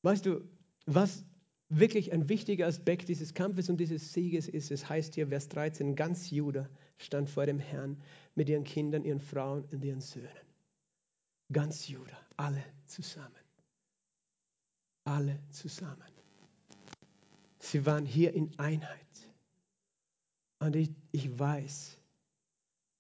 weißt du, was wirklich ein wichtiger Aspekt dieses Kampfes und dieses Sieges ist, es heißt hier, Vers 13, ganz Juda stand vor dem Herrn mit ihren Kindern, ihren Frauen und ihren Söhnen. Ganz Juda, alle zusammen alle zusammen. Sie waren hier in Einheit. Und ich, ich weiß,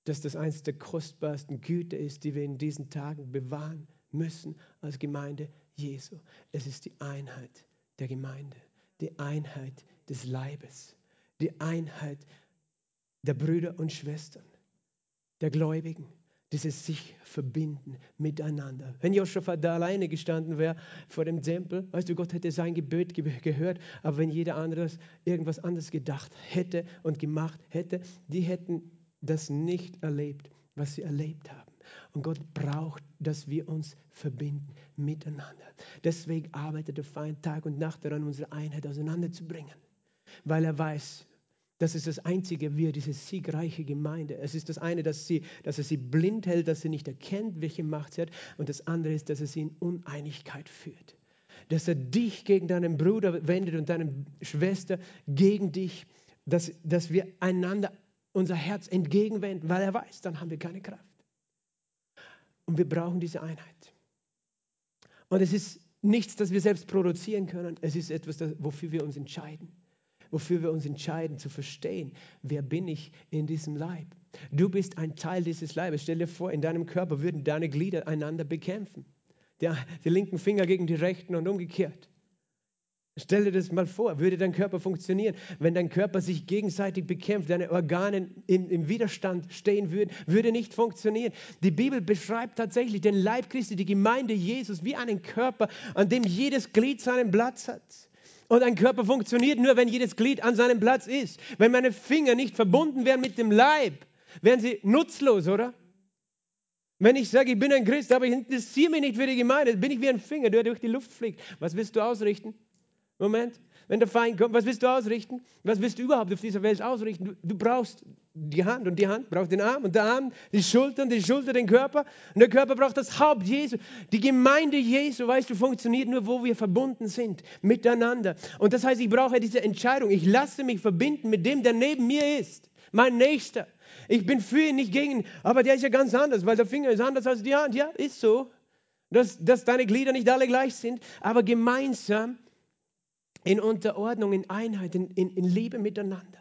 dass das eines der kostbarsten Güter ist, die wir in diesen Tagen bewahren müssen als Gemeinde Jesu. Es ist die Einheit der Gemeinde, die Einheit des Leibes, die Einheit der Brüder und Schwestern, der Gläubigen dieses sich verbinden miteinander. Wenn Joschafat da alleine gestanden wäre vor dem Tempel, weißt du, Gott hätte sein Gebet gehört, aber wenn jeder andere irgendwas anderes gedacht hätte und gemacht hätte, die hätten das nicht erlebt, was sie erlebt haben. Und Gott braucht, dass wir uns verbinden miteinander. Deswegen arbeitet der Feind Tag und Nacht daran, unsere Einheit auseinanderzubringen, weil er weiß, das ist das Einzige, wir, diese siegreiche Gemeinde. Es ist das eine, dass, sie, dass er sie blind hält, dass sie nicht erkennt, welche Macht sie hat. Und das andere ist, dass er sie in Uneinigkeit führt. Dass er dich gegen deinen Bruder wendet und deine Schwester gegen dich. Dass, dass wir einander unser Herz entgegenwenden, weil er weiß, dann haben wir keine Kraft. Und wir brauchen diese Einheit. Und es ist nichts, das wir selbst produzieren können. Es ist etwas, wofür wir uns entscheiden wofür wir uns entscheiden zu verstehen, wer bin ich in diesem Leib. Du bist ein Teil dieses Leibes. Stell dir vor, in deinem Körper würden deine Glieder einander bekämpfen. Die linken Finger gegen die rechten und umgekehrt. Stell dir das mal vor, würde dein Körper funktionieren, wenn dein Körper sich gegenseitig bekämpft, deine Organe in, im Widerstand stehen würden, würde nicht funktionieren. Die Bibel beschreibt tatsächlich den Leib Christi, die Gemeinde Jesus, wie einen Körper, an dem jedes Glied seinen Platz hat. Und ein Körper funktioniert nur, wenn jedes Glied an seinem Platz ist. Wenn meine Finger nicht verbunden wären mit dem Leib, wären sie nutzlos, oder? Wenn ich sage, ich bin ein Christ, aber ich interessiere mich nicht für die Gemeinde, bin ich wie ein Finger, der durch die Luft fliegt. Was willst du ausrichten? Moment. wenn der Feind kommt, was willst du ausrichten? Was willst du überhaupt auf dieser Welt ausrichten? Du, du brauchst die Hand und die Hand braucht den Arm und der Arm die Schulter und die Schulter den Körper und der Körper braucht das Haupt Jesu. Die Gemeinde Jesu, weißt du, funktioniert nur, wo wir verbunden sind miteinander. Und das heißt, ich brauche diese Entscheidung. Ich lasse mich verbinden mit dem, der neben mir ist, mein Nächster. Ich bin für ihn, nicht gegen ihn, aber der ist ja ganz anders, weil der Finger ist anders als die Hand. Ja, ist so. Dass, dass deine Glieder nicht alle gleich sind, aber gemeinsam in Unterordnung, in Einheit, in, in, in Liebe miteinander.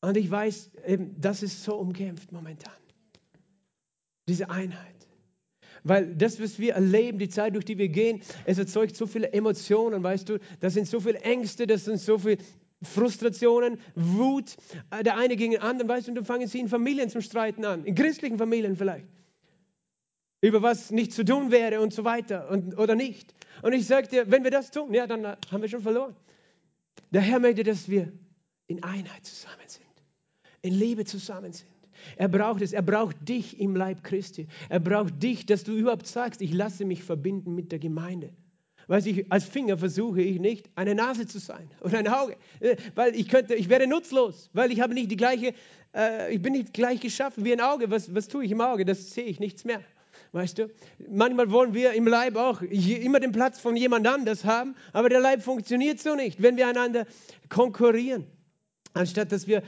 Und ich weiß, eben, das ist so umkämpft momentan. Diese Einheit. Weil das, was wir erleben, die Zeit, durch die wir gehen, es erzeugt so viele Emotionen, weißt du, das sind so viele Ängste, das sind so viele Frustrationen, Wut, äh, der eine gegen den anderen, weißt du, und dann fangen sie in Familien zum Streiten an, in christlichen Familien vielleicht, über was nicht zu tun wäre und so weiter und, oder nicht. Und ich dir, wenn wir das tun, ja, dann haben wir schon verloren. Der Herr möchte, dass wir in Einheit zusammen sind in Liebe zusammen sind. Er braucht es, er braucht dich im Leib Christi. Er braucht dich, dass du überhaupt sagst, ich lasse mich verbinden mit der Gemeinde. Weiß ich, als Finger versuche ich nicht, eine Nase zu sein oder ein Auge, äh, weil ich könnte, ich wäre nutzlos, weil ich habe nicht die gleiche, äh, ich bin nicht gleich geschaffen wie ein Auge. Was, was tue ich im Auge? Das sehe ich nichts mehr. Weißt du? Manchmal wollen wir im Leib auch immer den Platz von jemand anders haben, aber der Leib funktioniert so nicht, wenn wir einander konkurrieren. Anstatt dass wir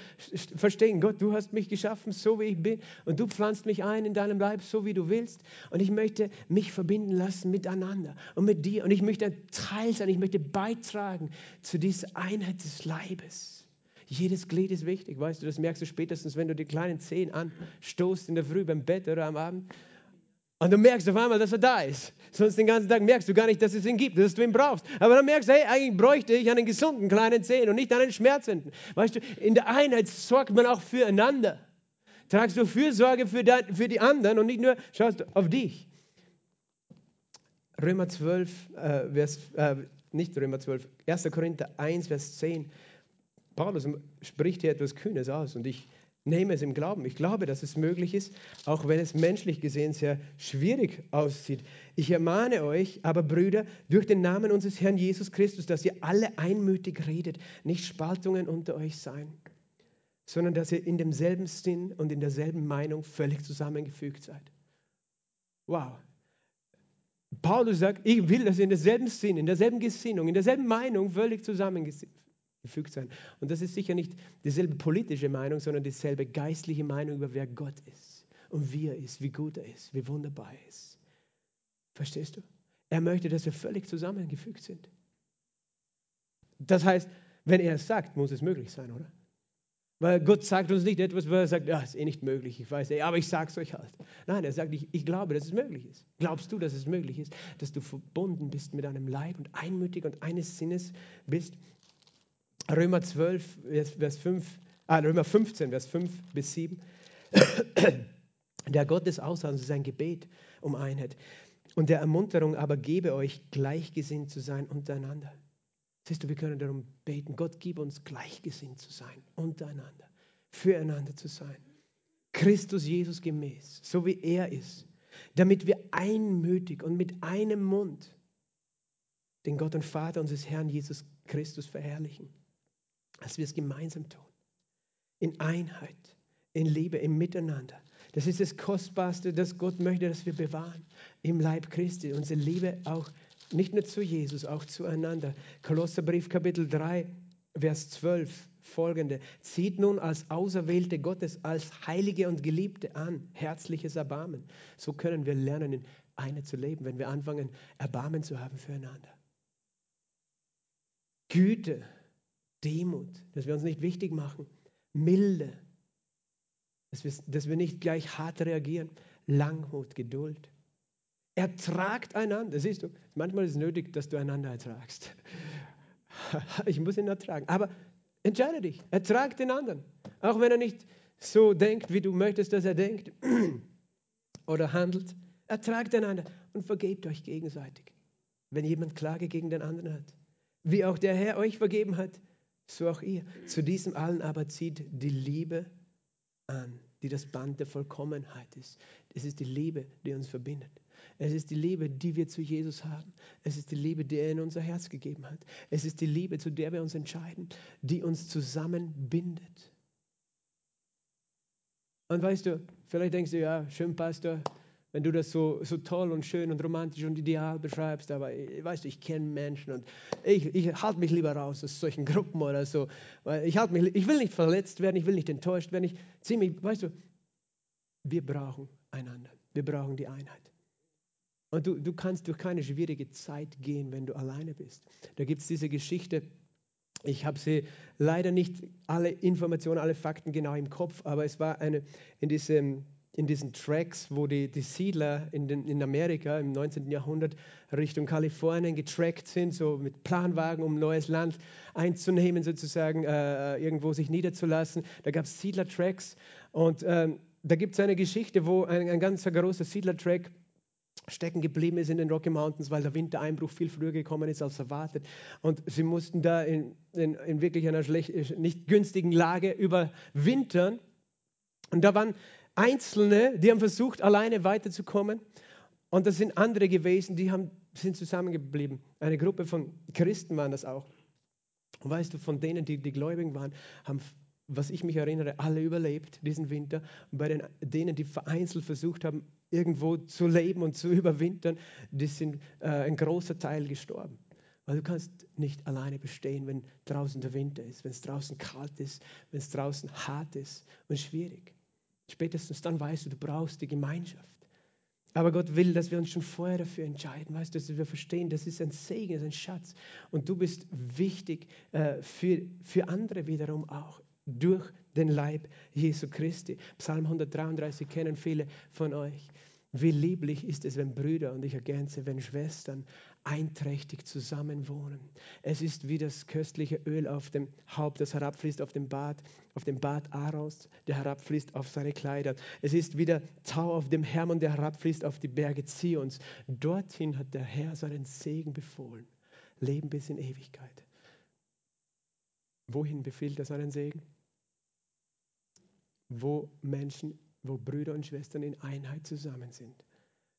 verstehen, Gott, du hast mich geschaffen, so wie ich bin, und du pflanzt mich ein in deinem Leib, so wie du willst. Und ich möchte mich verbinden lassen miteinander und mit dir. Und ich möchte ein Teil sein, ich möchte beitragen zu dieser Einheit des Leibes. Jedes Glied ist wichtig, weißt du, das merkst du spätestens, wenn du die kleinen Zehen anstoßt in der Früh beim Bett oder am Abend. Und du merkst auf einmal, dass er da ist. Sonst den ganzen Tag merkst du gar nicht, dass es ihn gibt, dass du ihn brauchst. Aber dann merkst du, hey, eigentlich bräuchte ich einen gesunden kleinen Zehen und nicht einen schmerzenden. Weißt du, in der Einheit sorgt man auch füreinander. Tragst du Fürsorge für, dein, für die anderen und nicht nur schaust auf dich. Römer 12, äh, Vers, äh, nicht Römer 12, 1. Korinther 1, Vers 10. Paulus spricht hier etwas Kühnes aus und ich nehme es im Glauben. Ich glaube, dass es möglich ist, auch wenn es menschlich gesehen sehr schwierig aussieht. Ich ermahne euch, aber Brüder, durch den Namen unseres Herrn Jesus Christus, dass ihr alle einmütig redet, nicht Spaltungen unter euch sein, sondern dass ihr in demselben Sinn und in derselben Meinung völlig zusammengefügt seid. Wow. Paulus sagt, ich will, dass ihr in derselben Sinn, in derselben Gesinnung, in derselben Meinung völlig zusammengefügt gefügt sein. Und das ist sicher nicht dieselbe politische Meinung, sondern dieselbe geistliche Meinung über wer Gott ist und wie er ist, wie gut er ist, wie wunderbar er ist. Verstehst du? Er möchte, dass wir völlig zusammengefügt sind. Das heißt, wenn er es sagt, muss es möglich sein, oder? Weil Gott sagt uns nicht etwas, wo er sagt, ja, ist eh nicht möglich, ich weiß, eh, aber ich sage es euch halt. Nein, er sagt, ich, ich glaube, dass es möglich ist. Glaubst du, dass es möglich ist, dass du verbunden bist mit einem Leib und einmütig und eines Sinnes bist? Römer 12, Vers 5, ah, Römer 15, Vers 5 bis 7. Der Gott des Ausharrens ist ein Gebet um Einheit. Und der Ermunterung aber gebe euch, gleichgesinnt zu sein untereinander. Siehst du, wir können darum beten, Gott gib uns gleichgesinnt zu sein, untereinander, füreinander zu sein. Christus Jesus gemäß, so wie er ist, damit wir einmütig und mit einem Mund den Gott und Vater unseres Herrn Jesus Christus verherrlichen dass wir es gemeinsam tun. In Einheit, in Liebe, im Miteinander. Das ist das Kostbarste, das Gott möchte, dass wir bewahren. Im Leib Christi. Unsere Liebe auch nicht nur zu Jesus, auch zueinander. Kolosserbrief Kapitel 3, Vers 12 folgende. Zieht nun als Auserwählte Gottes, als Heilige und Geliebte an, herzliches Erbarmen. So können wir lernen, in Einheit zu leben, wenn wir anfangen, Erbarmen zu haben füreinander. Güte, Demut, dass wir uns nicht wichtig machen, Milde, dass wir, dass wir nicht gleich hart reagieren, Langmut, Geduld. Ertragt einander, siehst du, manchmal ist es nötig, dass du einander ertragst. Ich muss ihn ertragen, aber entscheide dich, ertrag den anderen, auch wenn er nicht so denkt, wie du möchtest, dass er denkt oder handelt. Ertragt einander und vergebt euch gegenseitig, wenn jemand Klage gegen den anderen hat. Wie auch der Herr euch vergeben hat, so auch ihr. Zu diesem allen aber zieht die Liebe an, die das Band der Vollkommenheit ist. Es ist die Liebe, die uns verbindet. Es ist die Liebe, die wir zu Jesus haben. Es ist die Liebe, die er in unser Herz gegeben hat. Es ist die Liebe, zu der wir uns entscheiden, die uns zusammenbindet. Und weißt du, vielleicht denkst du, ja, schön, Pastor, wenn du das so, so toll und schön und romantisch und ideal beschreibst, aber weißt du, ich kenne Menschen und ich, ich halte mich lieber raus aus solchen Gruppen oder so, weil ich, halt mich, ich will nicht verletzt werden, ich will nicht enttäuscht werden, ich ziehe mich, weißt du, wir brauchen einander, wir brauchen die Einheit. Und du, du kannst durch keine schwierige Zeit gehen, wenn du alleine bist. Da gibt es diese Geschichte, ich habe sie leider nicht alle Informationen, alle Fakten genau im Kopf, aber es war eine in diesem in diesen Tracks, wo die, die Siedler in, den, in Amerika im 19. Jahrhundert Richtung Kalifornien getrackt sind, so mit Planwagen, um neues Land einzunehmen, sozusagen äh, irgendwo sich niederzulassen. Da gab es Siedlertracks und ähm, da gibt es eine Geschichte, wo ein, ein ganz großer Siedlertrack stecken geblieben ist in den Rocky Mountains, weil der Wintereinbruch viel früher gekommen ist als erwartet. Und sie mussten da in, in, in wirklich einer schlecht, nicht günstigen Lage überwintern. Und da waren Einzelne, die haben versucht, alleine weiterzukommen. Und das sind andere gewesen, die haben, sind zusammengeblieben. Eine Gruppe von Christen waren das auch. Und weißt du, von denen, die, die Gläubigen waren, haben, was ich mich erinnere, alle überlebt diesen Winter. Und bei den, denen, die vereinzelt versucht haben, irgendwo zu leben und zu überwintern, die sind äh, ein großer Teil gestorben. Weil du kannst nicht alleine bestehen, wenn draußen der Winter ist, wenn es draußen kalt ist, wenn es draußen hart ist und schwierig. Spätestens dann weißt du, du brauchst die Gemeinschaft. Aber Gott will, dass wir uns schon vorher dafür entscheiden, weißt du, dass wir verstehen, das ist ein Segen, das ist ein Schatz. Und du bist wichtig äh, für, für andere wiederum auch durch den Leib Jesu Christi. Psalm 133 kennen viele von euch. Wie lieblich ist es, wenn Brüder, und ich ergänze, wenn Schwestern einträchtig zusammenwohnen. Es ist wie das köstliche Öl auf dem Haupt, das herabfließt auf dem Bart, auf dem Bart Aros, der herabfließt auf seine Kleider. Es ist wie der Tau auf dem Hermon, der herabfließt auf die Berge Zions. Dorthin hat der Herr seinen Segen befohlen. Leben bis in Ewigkeit. Wohin befiehlt er seinen Segen? Wo Menschen wo Brüder und Schwestern in Einheit zusammen sind.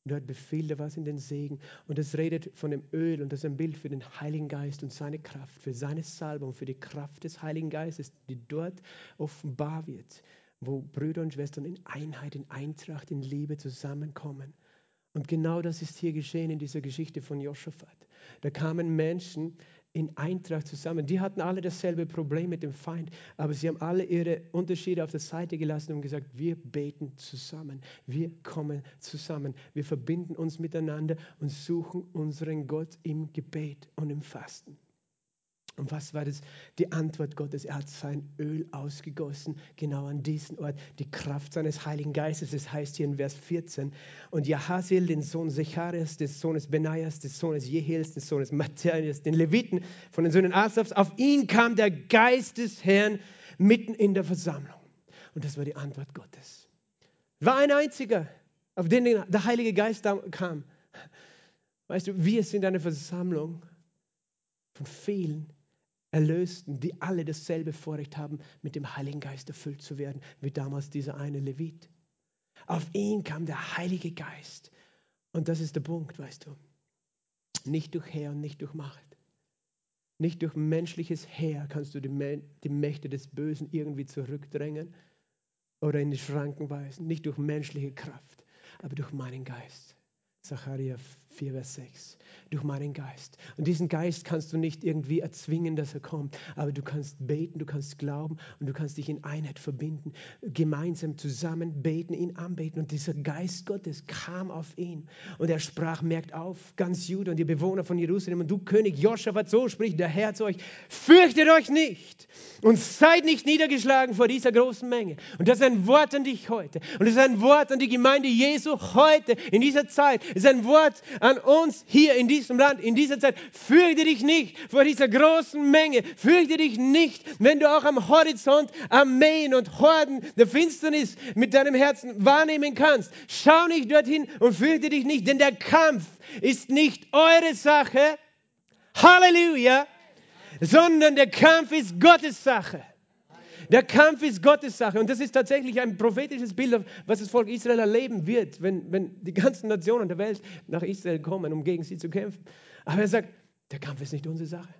Dort befiehlt er was in den Segen. Und es redet von dem Öl und das ist ein Bild für den Heiligen Geist und seine Kraft, für seine Salbung, für die Kraft des Heiligen Geistes, die dort offenbar wird, wo Brüder und Schwestern in Einheit, in Eintracht, in Liebe zusammenkommen. Und genau das ist hier geschehen in dieser Geschichte von Josaphat. Da kamen Menschen, in Eintracht zusammen. Die hatten alle dasselbe Problem mit dem Feind, aber sie haben alle ihre Unterschiede auf der Seite gelassen und gesagt, wir beten zusammen, wir kommen zusammen, wir verbinden uns miteinander und suchen unseren Gott im Gebet und im Fasten. Und was war das? Die Antwort Gottes. Er hat sein Öl ausgegossen, genau an diesen Ort. Die Kraft seines Heiligen Geistes. Es heißt hier in Vers 14. Und Jahaziel, den Sohn Secharias, des Sohnes Benaias, des Sohnes Jehils, des Sohnes Matthias, den Leviten von den Söhnen Asafs, auf ihn kam der Geist des Herrn mitten in der Versammlung. Und das war die Antwort Gottes. War ein einziger, auf den der Heilige Geist kam. Weißt du, wir sind eine Versammlung von vielen, Erlösten, die alle dasselbe Vorrecht haben, mit dem Heiligen Geist erfüllt zu werden, wie damals dieser eine Levit. Auf ihn kam der Heilige Geist. Und das ist der Punkt, weißt du. Nicht durch Heer und nicht durch Macht. Nicht durch menschliches Heer kannst du die, die Mächte des Bösen irgendwie zurückdrängen oder in die Schranken weisen. Nicht durch menschliche Kraft, aber durch meinen Geist. Zachariah 4, Vers 6 durch meinen Geist. Und diesen Geist kannst du nicht irgendwie erzwingen, dass er kommt, aber du kannst beten, du kannst glauben und du kannst dich in Einheit verbinden, gemeinsam zusammen beten, ihn anbeten. Und dieser Geist Gottes kam auf ihn und er sprach, merkt auf, ganz Juda und die Bewohner von Jerusalem und du König Joschafat, so spricht der Herr zu euch, fürchtet euch nicht und seid nicht niedergeschlagen vor dieser großen Menge. Und das ist ein Wort an dich heute und das ist ein Wort an die Gemeinde Jesu heute, in dieser Zeit, es ist ein Wort an uns hier in diesem Land, in dieser Zeit. Fürchte dich nicht vor dieser großen Menge. Fürchte dich nicht, wenn du auch am Horizont Armeen und Horden der Finsternis mit deinem Herzen wahrnehmen kannst. Schau nicht dorthin und fürchte dich nicht, denn der Kampf ist nicht eure Sache. Halleluja! Sondern der Kampf ist Gottes Sache. Der Kampf ist Gottes Sache und das ist tatsächlich ein prophetisches Bild, was das Volk Israel erleben wird, wenn, wenn die ganzen Nationen der Welt nach Israel kommen, um gegen sie zu kämpfen. Aber er sagt, der Kampf ist nicht unsere Sache.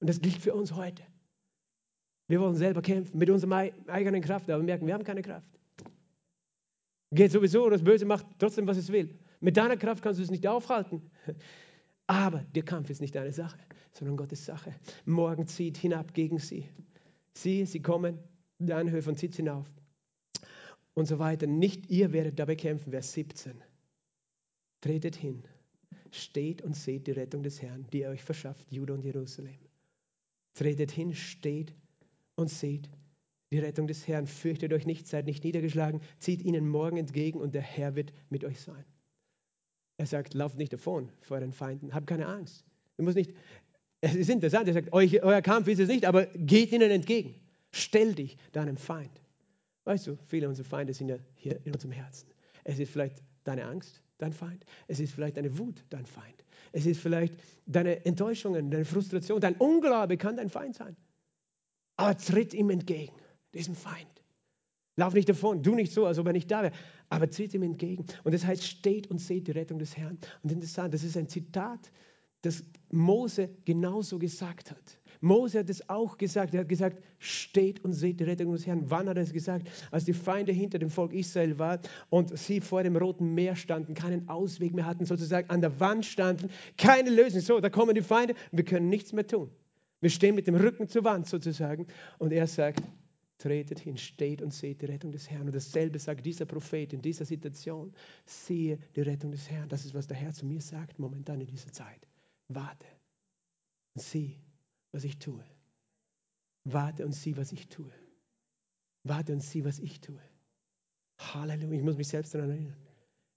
Und das gilt für uns heute. Wir wollen selber kämpfen mit unserer eigenen Kraft, aber merken, wir haben keine Kraft. Geht sowieso, das Böse macht trotzdem, was es will. Mit deiner Kraft kannst du es nicht aufhalten. Aber der Kampf ist nicht deine Sache, sondern Gottes Sache. Morgen zieht hinab gegen sie. Sie, sie kommen, der Anhöfe und zieht hinauf. Und so weiter. Nicht ihr werdet dabei kämpfen. Vers 17. Tretet hin, steht und seht die Rettung des Herrn, die er euch verschafft, Juda und Jerusalem. Tretet hin, steht und seht die Rettung des Herrn. Fürchtet euch nicht, seid nicht niedergeschlagen, zieht ihnen morgen entgegen und der Herr wird mit euch sein. Er sagt, lauft nicht davon vor den Feinden, habt keine Angst. Du musst nicht, es ist interessant, er sagt, euer Kampf ist es nicht, aber geht ihnen entgegen. Stell dich deinem Feind. Weißt du, viele unserer Feinde sind ja hier in unserem Herzen. Es ist vielleicht deine Angst, dein Feind. Es ist vielleicht deine Wut, dein Feind. Es ist vielleicht deine Enttäuschungen, deine Frustration, dein Unglaube kann dein Feind sein. Aber tritt ihm entgegen, diesem Feind. Lauf nicht davon, du nicht so, als ob er nicht da wäre, aber tritt ihm entgegen. Und das heißt, steht und seht die Rettung des Herrn. Und interessant, das ist ein Zitat, das Mose genauso gesagt hat. Mose hat es auch gesagt. Er hat gesagt, steht und seht die Rettung des Herrn. Wann hat er es gesagt? Als die Feinde hinter dem Volk Israel waren und sie vor dem Roten Meer standen, keinen Ausweg mehr hatten, sozusagen an der Wand standen, keine Lösung. So, da kommen die Feinde, wir können nichts mehr tun. Wir stehen mit dem Rücken zur Wand sozusagen. Und er sagt, tretet hin, steht und seht die Rettung des Herrn. Und dasselbe sagt dieser Prophet in dieser Situation, sehe die Rettung des Herrn. Das ist, was der Herr zu mir sagt momentan in dieser Zeit. Warte und sieh, was ich tue. Warte und sieh, was ich tue. Warte und sieh, was ich tue. Halleluja, ich muss mich selbst daran erinnern.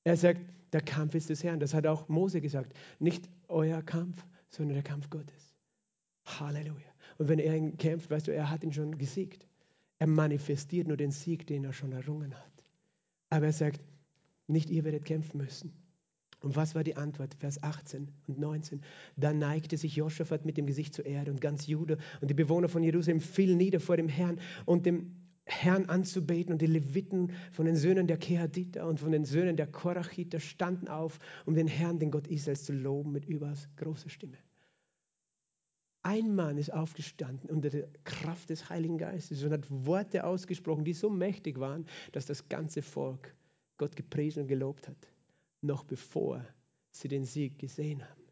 Er sagt, der Kampf ist des Herrn. Das hat auch Mose gesagt. Nicht euer Kampf, sondern der Kampf Gottes. Halleluja. Und wenn er ihn kämpft, weißt du, er hat ihn schon gesiegt. Er manifestiert nur den Sieg, den er schon errungen hat. Aber er sagt, nicht ihr werdet kämpfen müssen. Und was war die Antwort? Vers 18 und 19. Da neigte sich Joschafat mit dem Gesicht zur Erde und ganz Jude und die Bewohner von Jerusalem fielen nieder vor dem Herrn und dem Herrn anzubeten und die Leviten von den Söhnen der Kehaditer und von den Söhnen der Korachiter standen auf, um den Herrn, den Gott Israels, zu loben mit überaus großer Stimme. Ein Mann ist aufgestanden unter der Kraft des Heiligen Geistes und hat Worte ausgesprochen, die so mächtig waren, dass das ganze Volk Gott gepriesen und gelobt hat, noch bevor sie den Sieg gesehen haben.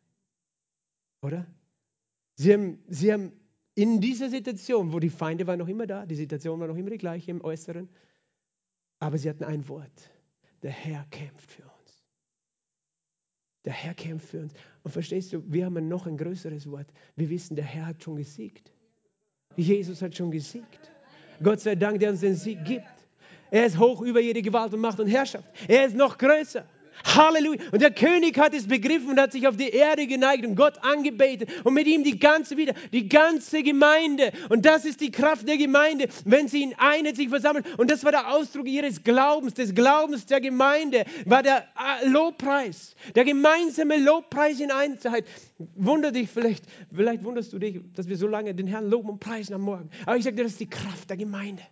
Oder? Sie haben, sie haben in dieser Situation, wo die Feinde waren noch immer da, die Situation war noch immer die gleiche im Äußeren, aber sie hatten ein Wort. Der Herr kämpft für uns. Der Herr kämpft für uns. Und verstehst du, wir haben noch ein größeres Wort. Wir wissen, der Herr hat schon gesiegt. Jesus hat schon gesiegt. Gott sei Dank, der uns den Sieg gibt. Er ist hoch über jede Gewalt und Macht und Herrschaft. Er ist noch größer. Halleluja. Und der König hat es begriffen und hat sich auf die Erde geneigt und Gott angebetet und mit ihm die ganze wieder, die ganze Gemeinde. Und das ist die Kraft der Gemeinde, wenn sie in Einheit sich versammeln. Und das war der Ausdruck ihres Glaubens, des Glaubens der Gemeinde, war der äh, Lobpreis, der gemeinsame Lobpreis in Einheit. Wunder dich vielleicht, vielleicht wunderst du dich, dass wir so lange den Herrn loben und preisen am Morgen. Aber ich sage dir, das ist die Kraft der Gemeinde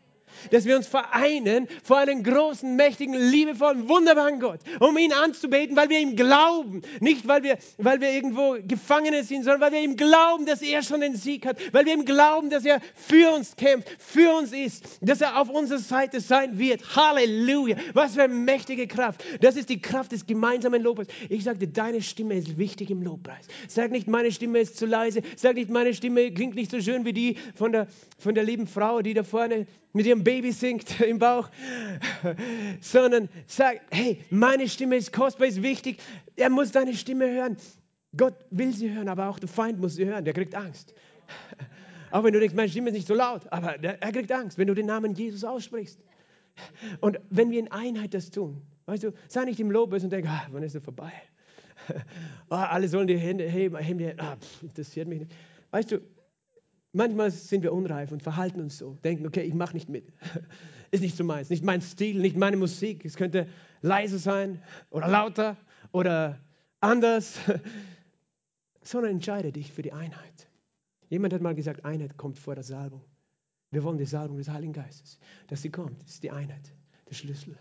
dass wir uns vereinen vor einem großen, mächtigen, liebevollen, wunderbaren Gott, um ihn anzubeten, weil wir ihm glauben. Nicht, weil wir, weil wir irgendwo Gefangene sind, sondern weil wir ihm glauben, dass er schon den Sieg hat, weil wir ihm glauben, dass er für uns kämpft, für uns ist, dass er auf unserer Seite sein wird. Halleluja. Was für eine mächtige Kraft. Das ist die Kraft des gemeinsamen Lobpreises. Ich sagte, deine Stimme ist wichtig im Lobpreis. Sag nicht, meine Stimme ist zu leise. Sag nicht, meine Stimme klingt nicht so schön wie die von der, von der lieben Frau, die da vorne mit ihrem Baby singt im Bauch, sondern sagt, hey, meine Stimme ist kostbar, ist wichtig. Er muss deine Stimme hören. Gott will sie hören, aber auch der Feind muss sie hören. Der kriegt Angst. Auch wenn du denkst, meine Stimme ist nicht so laut, aber er kriegt Angst, wenn du den Namen Jesus aussprichst. Und wenn wir in Einheit das tun, weißt du, sei nicht im Lobes und denk, ah, wann ist er vorbei? oh, alle sollen die Hände heben, heben ah, interessiert mich nicht. Weißt du, Manchmal sind wir unreif und verhalten uns so, denken, okay, ich mache nicht mit. Ist nicht so meins, nicht mein Stil, nicht meine Musik. Es könnte leise sein oder lauter oder anders, sondern entscheide dich für die Einheit. Jemand hat mal gesagt, Einheit kommt vor der Salbung. Wir wollen die Salbung des Heiligen Geistes, dass sie kommt. Ist die Einheit, der Schlüssel.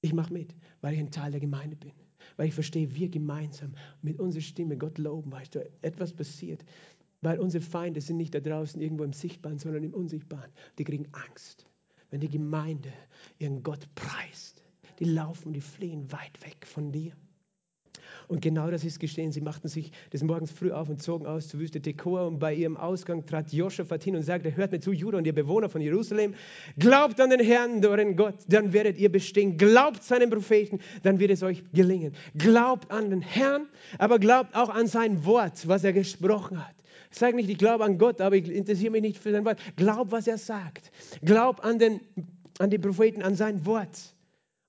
Ich mache mit, weil ich ein Teil der Gemeinde bin. Weil ich verstehe, wir gemeinsam mit unserer Stimme Gott loben, du, etwas passiert. Weil unsere Feinde sind nicht da draußen irgendwo im Sichtbaren, sondern im Unsichtbaren. Die kriegen Angst, wenn die Gemeinde ihren Gott preist. Die laufen die fliehen weit weg von dir. Und genau das ist geschehen. Sie machten sich des Morgens früh auf und zogen aus zur Wüste Tekoa. Und bei ihrem Ausgang trat Joschafat hin und sagte, hört mir zu, Judah und ihr Bewohner von Jerusalem, glaubt an den Herrn, euren Gott, dann werdet ihr bestehen. Glaubt seinen Propheten, dann wird es euch gelingen. Glaubt an den Herrn, aber glaubt auch an sein Wort, was er gesprochen hat. Sag nicht, ich glaube an Gott, aber ich interessiere mich nicht für sein Wort. Glaub, was er sagt. Glaub an den, an die Propheten, an sein Wort.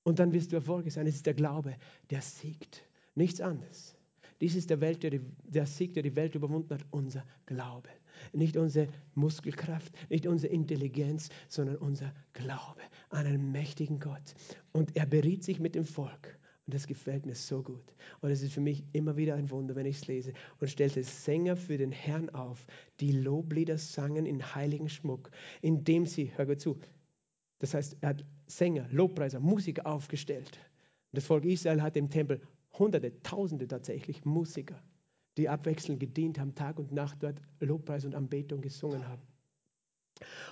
Und dann wirst du erfolgreich sein. Es ist der Glaube, der siegt. Nichts anderes. Dies ist der, Welt, der, die, der Sieg, der die Welt überwunden hat, unser Glaube. Nicht unsere Muskelkraft, nicht unsere Intelligenz, sondern unser Glaube an einen mächtigen Gott. Und er beriet sich mit dem Volk. Und das gefällt mir so gut. Und es ist für mich immer wieder ein Wunder, wenn ich es lese. Und stellte Sänger für den Herrn auf, die Loblieder sangen in heiligen Schmuck, indem sie, hör gut zu, das heißt, er hat Sänger, Lobpreiser, Musiker aufgestellt. Und das Volk Israel hat im Tempel Hunderte, Tausende tatsächlich Musiker, die abwechselnd gedient haben, Tag und Nacht dort Lobpreis und Anbetung gesungen haben.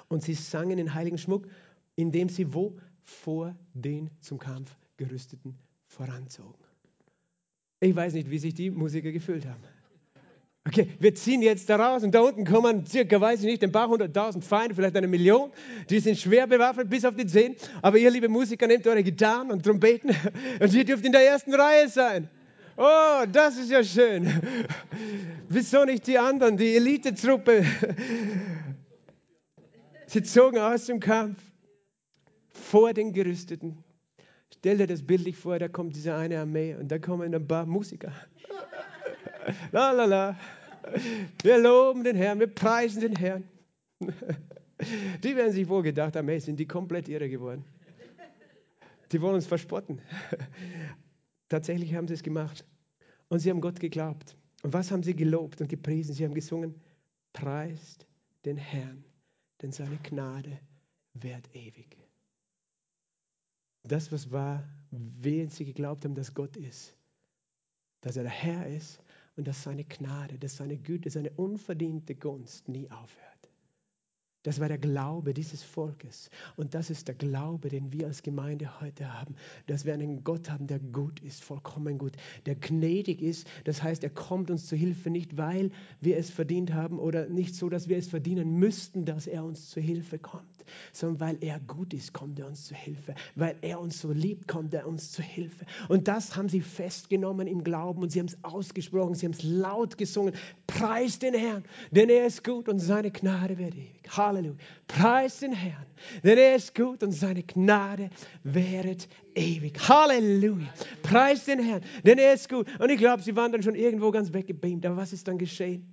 Und sie sangen in heiligen Schmuck, indem sie wo? Vor den zum Kampf gerüsteten voranzogen. Ich weiß nicht, wie sich die Musiker gefühlt haben. Okay, wir ziehen jetzt da raus und da unten kommen circa, weiß ich nicht, ein paar hunderttausend Feinde, vielleicht eine Million. Die sind schwer bewaffnet bis auf die Zehen. Aber ihr, liebe Musiker, nehmt eure Gitarren und Trompeten und ihr dürft in der ersten Reihe sein. Oh, das ist ja schön. Wieso nicht die anderen, die Elitetruppe? Sie zogen aus dem Kampf vor den Gerüsteten. Stell dir das bildlich vor, da kommt diese eine Armee und da kommen ein paar Musiker. La la la. Wir loben den Herrn, wir preisen den Herrn. Die werden sich wohl gedacht haben, hey, sind die komplett irre geworden. Die wollen uns verspotten. Tatsächlich haben sie es gemacht. Und sie haben Gott geglaubt. Und was haben sie gelobt und gepriesen? Sie haben gesungen, preist den Herrn, denn seine Gnade währt ewig. Das, was war, während sie geglaubt haben, dass Gott ist, dass er der Herr ist und dass seine Gnade, dass seine Güte, seine unverdiente Gunst nie aufhört. Das war der Glaube dieses Volkes. Und das ist der Glaube, den wir als Gemeinde heute haben. Dass wir einen Gott haben, der gut ist, vollkommen gut, der gnädig ist. Das heißt, er kommt uns zu Hilfe nicht, weil wir es verdient haben oder nicht so, dass wir es verdienen müssten, dass er uns zu Hilfe kommt, sondern weil er gut ist, kommt er uns zu Hilfe. Weil er uns so liebt, kommt er uns zu Hilfe. Und das haben sie festgenommen im Glauben und sie haben es ausgesprochen, sie haben es laut gesungen. Preis den Herrn, denn er ist gut und seine Gnade wird ewig. Halleluja. Preis den Herrn, denn er ist gut und seine Gnade währet ewig. Halleluja. Preis den Herrn, denn er ist gut. Und ich glaube, sie waren dann schon irgendwo ganz weggebeamt. Aber was ist dann geschehen?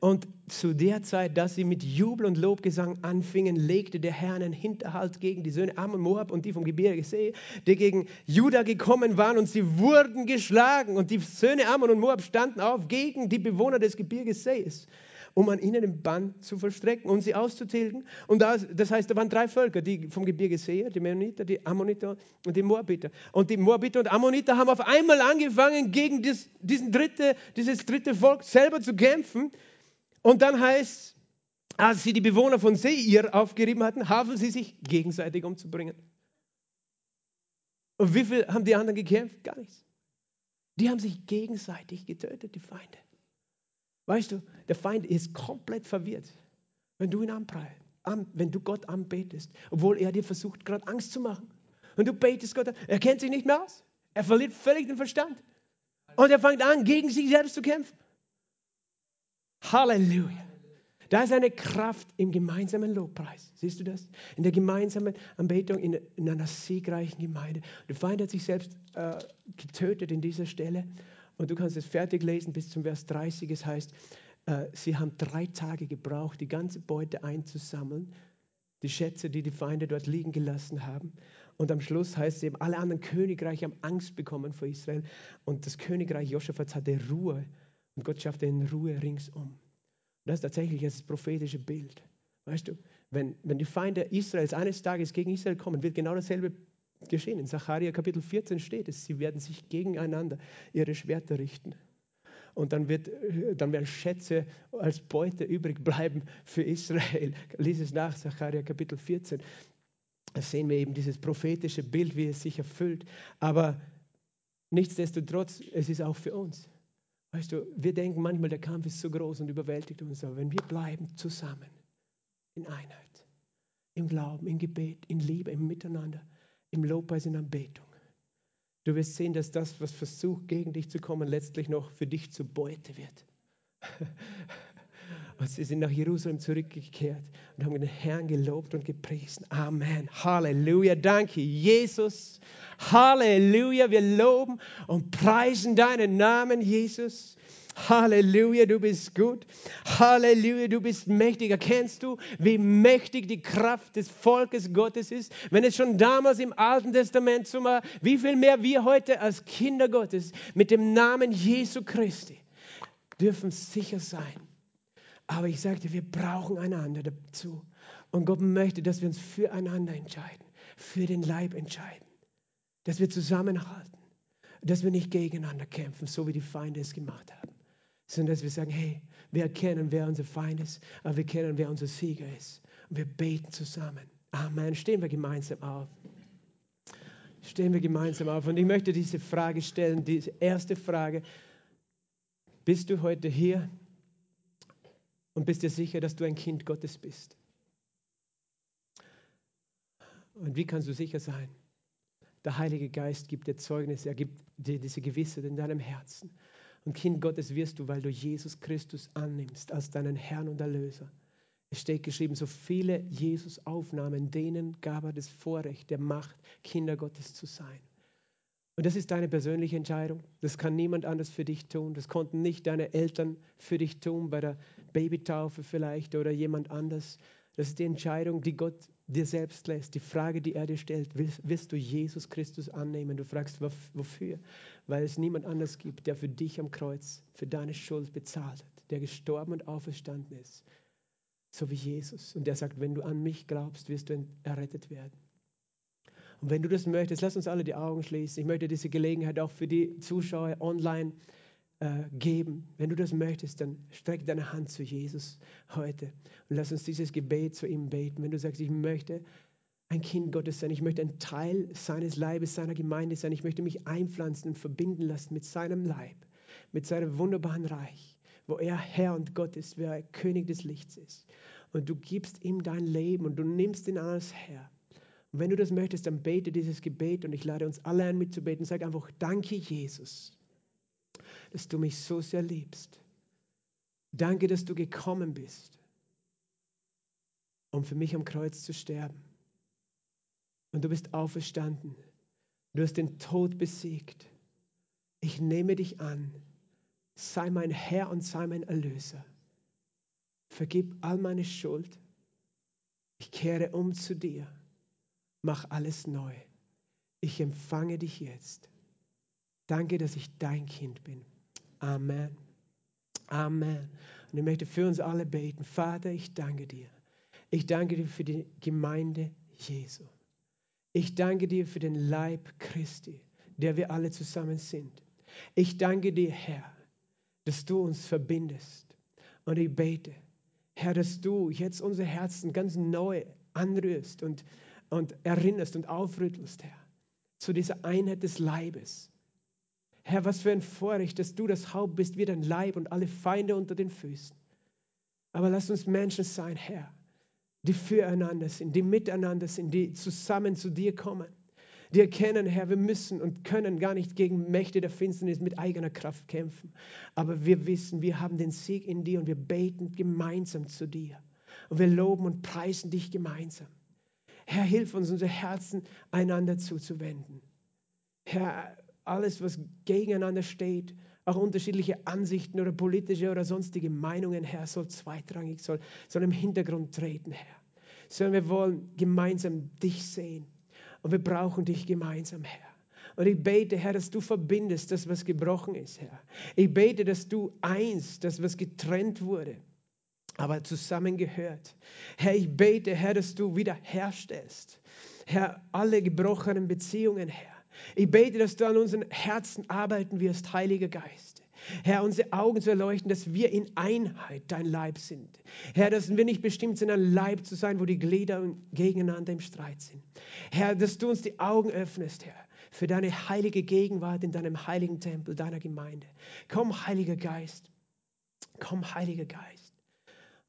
Und zu der Zeit, dass sie mit Jubel und Lobgesang anfingen, legte der Herr einen Hinterhalt gegen die Söhne Ammon, Moab und die vom Gebirge See, die gegen Juda gekommen waren und sie wurden geschlagen. Und die Söhne Ammon und Moab standen auf gegen die Bewohner des Gebirges Sees um an ihnen den Bann zu vollstrecken und sie auszutilgen. Und das, das heißt, da waren drei Völker, die vom Gebirge Seher, die Mennoniter, die Ammoniter und die Moabiter. Und die Moabiter und Ammoniter haben auf einmal angefangen, gegen dies, diesen dritte, dieses dritte Volk selber zu kämpfen. Und dann heißt als sie die Bewohner von Seir aufgerieben hatten, haben sie sich gegenseitig umzubringen. Und wie viel haben die anderen gekämpft? Gar nichts. Die haben sich gegenseitig getötet, die Feinde. Weißt du, der Feind ist komplett verwirrt, wenn du ihn anpreist, wenn du Gott anbetest, obwohl er dir versucht, gerade Angst zu machen. Und du betest Gott an, er kennt sich nicht mehr aus. Er verliert völlig den Verstand. Und er fängt an, gegen sich selbst zu kämpfen. Halleluja. Da ist eine Kraft im gemeinsamen Lobpreis. Siehst du das? In der gemeinsamen Anbetung in, in einer siegreichen Gemeinde. Der Feind hat sich selbst äh, getötet in dieser Stelle. Und du kannst es fertig lesen bis zum Vers 30. Es heißt, äh, sie haben drei Tage gebraucht, die ganze Beute einzusammeln, die Schätze, die die Feinde dort liegen gelassen haben. Und am Schluss heißt es eben, alle anderen Königreiche haben Angst bekommen vor Israel. Und das Königreich Joschafats hatte Ruhe. Und Gott schaffte in Ruhe ringsum. Das ist tatsächlich das prophetische Bild. Weißt du, wenn, wenn die Feinde Israels eines Tages gegen Israel kommen, wird genau dasselbe geschehen. In Sacharja Kapitel 14 steht es, sie werden sich gegeneinander ihre Schwerter richten. Und dann, wird, dann werden Schätze als Beute übrig bleiben für Israel. Lies es nach, Sacharja Kapitel 14. Da sehen wir eben dieses prophetische Bild, wie es sich erfüllt. Aber nichtsdestotrotz, es ist auch für uns. Weißt du, wir denken manchmal, der Kampf ist so groß und überwältigt uns. Aber wenn wir bleiben zusammen, in Einheit, im Glauben, im Gebet, in Liebe, im Miteinander, im Lobpreis, in Anbetung, du wirst sehen, dass das, was versucht, gegen dich zu kommen, letztlich noch für dich zur Beute wird. Und sie sind nach Jerusalem zurückgekehrt und haben den Herrn gelobt und gepriesen. Amen. Halleluja. Danke, Jesus. Halleluja. Wir loben und preisen deinen Namen, Jesus. Halleluja, du bist gut. Halleluja, du bist mächtig. Erkennst du, wie mächtig die Kraft des Volkes Gottes ist? Wenn es schon damals im Alten Testament so war, wie viel mehr wir heute als Kinder Gottes mit dem Namen Jesu Christi dürfen sicher sein. Aber ich sagte, wir brauchen einander dazu. Und Gott möchte, dass wir uns füreinander entscheiden, für den Leib entscheiden, dass wir zusammenhalten, dass wir nicht gegeneinander kämpfen, so wie die Feinde es gemacht haben sondern dass wir sagen, hey, wir erkennen, wer unser Feind ist, aber wir kennen, wer unser Sieger ist. Und wir beten zusammen. Amen. Stehen wir gemeinsam auf. Stehen wir gemeinsam auf. Und ich möchte diese Frage stellen, diese erste Frage. Bist du heute hier und bist dir sicher, dass du ein Kind Gottes bist? Und wie kannst du sicher sein? Der Heilige Geist gibt dir Zeugnis, er gibt dir diese Gewissheit in deinem Herzen. Und Kind Gottes wirst du, weil du Jesus Christus annimmst als deinen Herrn und Erlöser. Es steht geschrieben, so viele Jesus aufnahmen, denen gab er das Vorrecht, der Macht, Kinder Gottes zu sein. Und das ist deine persönliche Entscheidung. Das kann niemand anders für dich tun. Das konnten nicht deine Eltern für dich tun, bei der Babytaufe vielleicht oder jemand anders. Das ist die Entscheidung, die Gott dir selbst lässt. Die Frage, die er dir stellt, wirst, wirst du Jesus Christus annehmen? Du fragst, wofür? Weil es niemand anders gibt, der für dich am Kreuz, für deine Schuld bezahlt hat, der gestorben und auferstanden ist, so wie Jesus. Und der sagt, wenn du an mich glaubst, wirst du errettet werden. Und wenn du das möchtest, lass uns alle die Augen schließen. Ich möchte diese Gelegenheit auch für die Zuschauer online äh, geben. Wenn du das möchtest, dann streck deine Hand zu Jesus heute und lass uns dieses Gebet zu ihm beten. Wenn du sagst, ich möchte ein Kind Gottes sein, ich möchte ein Teil seines Leibes, seiner Gemeinde sein, ich möchte mich einpflanzen und verbinden lassen mit seinem Leib, mit seinem wunderbaren Reich, wo er Herr und Gott ist, wer er König des Lichts ist. Und du gibst ihm dein Leben und du nimmst ihn als Herr. Und wenn du das möchtest, dann bete dieses Gebet und ich lade uns alle ein mitzubeten. Sag einfach, danke Jesus dass du mich so sehr liebst. Danke, dass du gekommen bist, um für mich am Kreuz zu sterben. Und du bist auferstanden. Du hast den Tod besiegt. Ich nehme dich an. Sei mein Herr und sei mein Erlöser. Vergib all meine Schuld. Ich kehre um zu dir. Mach alles neu. Ich empfange dich jetzt. Danke, dass ich dein Kind bin. Amen. Amen. Und ich möchte für uns alle beten. Vater, ich danke dir. Ich danke dir für die Gemeinde Jesu. Ich danke dir für den Leib Christi, der wir alle zusammen sind. Ich danke dir, Herr, dass du uns verbindest. Und ich bete, Herr, dass du jetzt unsere Herzen ganz neu anrührst und, und erinnerst und aufrüttelst, Herr, zu dieser Einheit des Leibes Herr, was für ein Vorrecht, dass du das Haupt bist, wie dein Leib und alle Feinde unter den Füßen. Aber lass uns Menschen sein, Herr, die füreinander sind, die miteinander sind, die zusammen zu dir kommen. Die erkennen, Herr, wir müssen und können gar nicht gegen Mächte der Finsternis mit eigener Kraft kämpfen. Aber wir wissen, wir haben den Sieg in dir und wir beten gemeinsam zu dir. Und wir loben und preisen dich gemeinsam. Herr, hilf uns, unsere Herzen einander zuzuwenden. Herr, alles, was gegeneinander steht, auch unterschiedliche Ansichten oder politische oder sonstige Meinungen, Herr, soll zweitrangig, soll, soll im Hintergrund treten, Herr. Sondern wir wollen gemeinsam dich sehen. Und wir brauchen dich gemeinsam, Herr. Und ich bete, Herr, dass du verbindest das, was gebrochen ist, Herr. Ich bete, dass du eins, das, was getrennt wurde, aber zusammengehört. Herr, ich bete, Herr, dass du wiederherstellst. Herr, alle gebrochenen Beziehungen, Herr. Ich bete, dass du an unseren Herzen arbeiten wirst, Heiliger Geist. Herr, unsere Augen zu erleuchten, dass wir in Einheit dein Leib sind. Herr, dass wir nicht bestimmt sind, ein Leib zu sein, wo die Glieder gegeneinander im Streit sind. Herr, dass du uns die Augen öffnest, Herr, für deine heilige Gegenwart in deinem heiligen Tempel, deiner Gemeinde. Komm, Heiliger Geist. Komm, Heiliger Geist.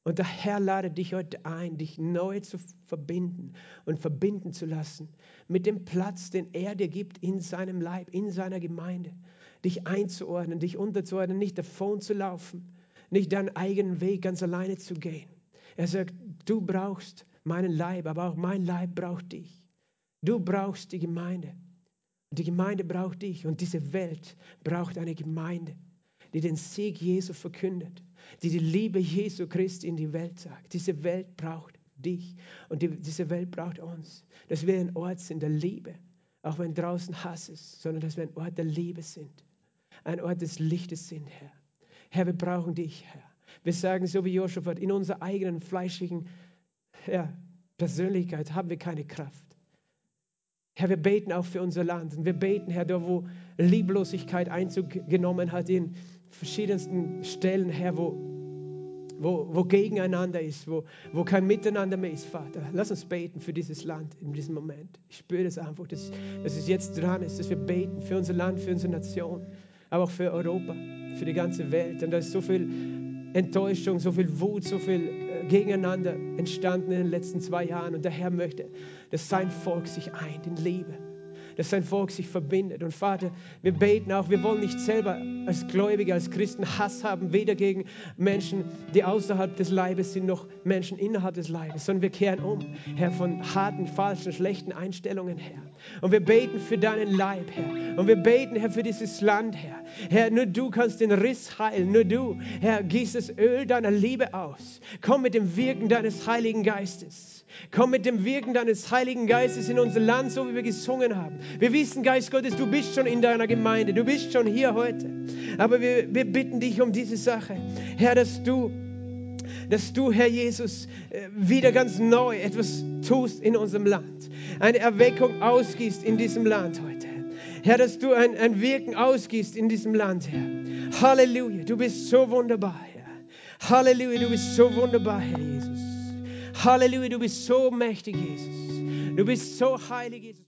Und der Herr lade dich heute ein, dich neu zu verbinden und verbinden zu lassen mit dem Platz, den er dir gibt in seinem Leib, in seiner Gemeinde. Dich einzuordnen, dich unterzuordnen, nicht davon zu laufen, nicht deinen eigenen Weg ganz alleine zu gehen. Er sagt, du brauchst meinen Leib, aber auch mein Leib braucht dich. Du brauchst die Gemeinde. Die Gemeinde braucht dich. Und diese Welt braucht eine Gemeinde, die den Sieg Jesu verkündet die die Liebe Jesu Christi in die Welt sagt. Diese Welt braucht dich und die, diese Welt braucht uns. Dass wir ein Ort sind der Liebe, auch wenn draußen Hass ist, sondern dass wir ein Ort der Liebe sind. Ein Ort des Lichtes sind, Herr. Herr, wir brauchen dich, Herr. Wir sagen so wie Josaphat, in unserer eigenen fleischigen ja, Persönlichkeit haben wir keine Kraft. Herr, wir beten auch für unser Land und wir beten, Herr, da wo Lieblosigkeit Einzug genommen hat in verschiedensten Stellen, Herr, wo, wo, wo gegeneinander ist, wo, wo kein Miteinander mehr ist, Vater. Lass uns beten für dieses Land in diesem Moment. Ich spüre das einfach, dass, dass es jetzt dran ist, dass wir beten für unser Land, für unsere Nation, aber auch für Europa, für die ganze Welt. Und da ist so viel Enttäuschung, so viel Wut, so viel äh, Gegeneinander entstanden in den letzten zwei Jahren. Und der Herr möchte, dass sein Volk sich eint in Liebe dass sein Volk sich verbindet. Und Vater, wir beten auch, wir wollen nicht selber als Gläubige, als Christen Hass haben, weder gegen Menschen, die außerhalb des Leibes sind, noch Menschen innerhalb des Leibes, sondern wir kehren um, Herr, von harten, falschen, schlechten Einstellungen, Herr. Und wir beten für deinen Leib, Herr. Und wir beten, Herr, für dieses Land, Herr. Herr, nur du kannst den Riss heilen, nur du, Herr, gießt das Öl deiner Liebe aus. Komm mit dem Wirken deines Heiligen Geistes. Komm mit dem Wirken deines Heiligen Geistes in unser Land, so wie wir gesungen haben. Wir wissen, Geist Gottes, du bist schon in deiner Gemeinde, du bist schon hier heute. Aber wir, wir bitten dich um diese Sache, Herr, dass du, dass du, Herr Jesus, äh, wieder ganz neu etwas tust in unserem Land. Eine Erweckung ausgießt in diesem Land heute. Herr, dass du ein, ein Wirken ausgießt in diesem Land, Herr. Halleluja, du bist so wunderbar, Herr. Halleluja, du bist so wunderbar, Herr Jesus. Halleluja, du bist so mächtig, Jesus. Du bist so heilig, Jesus.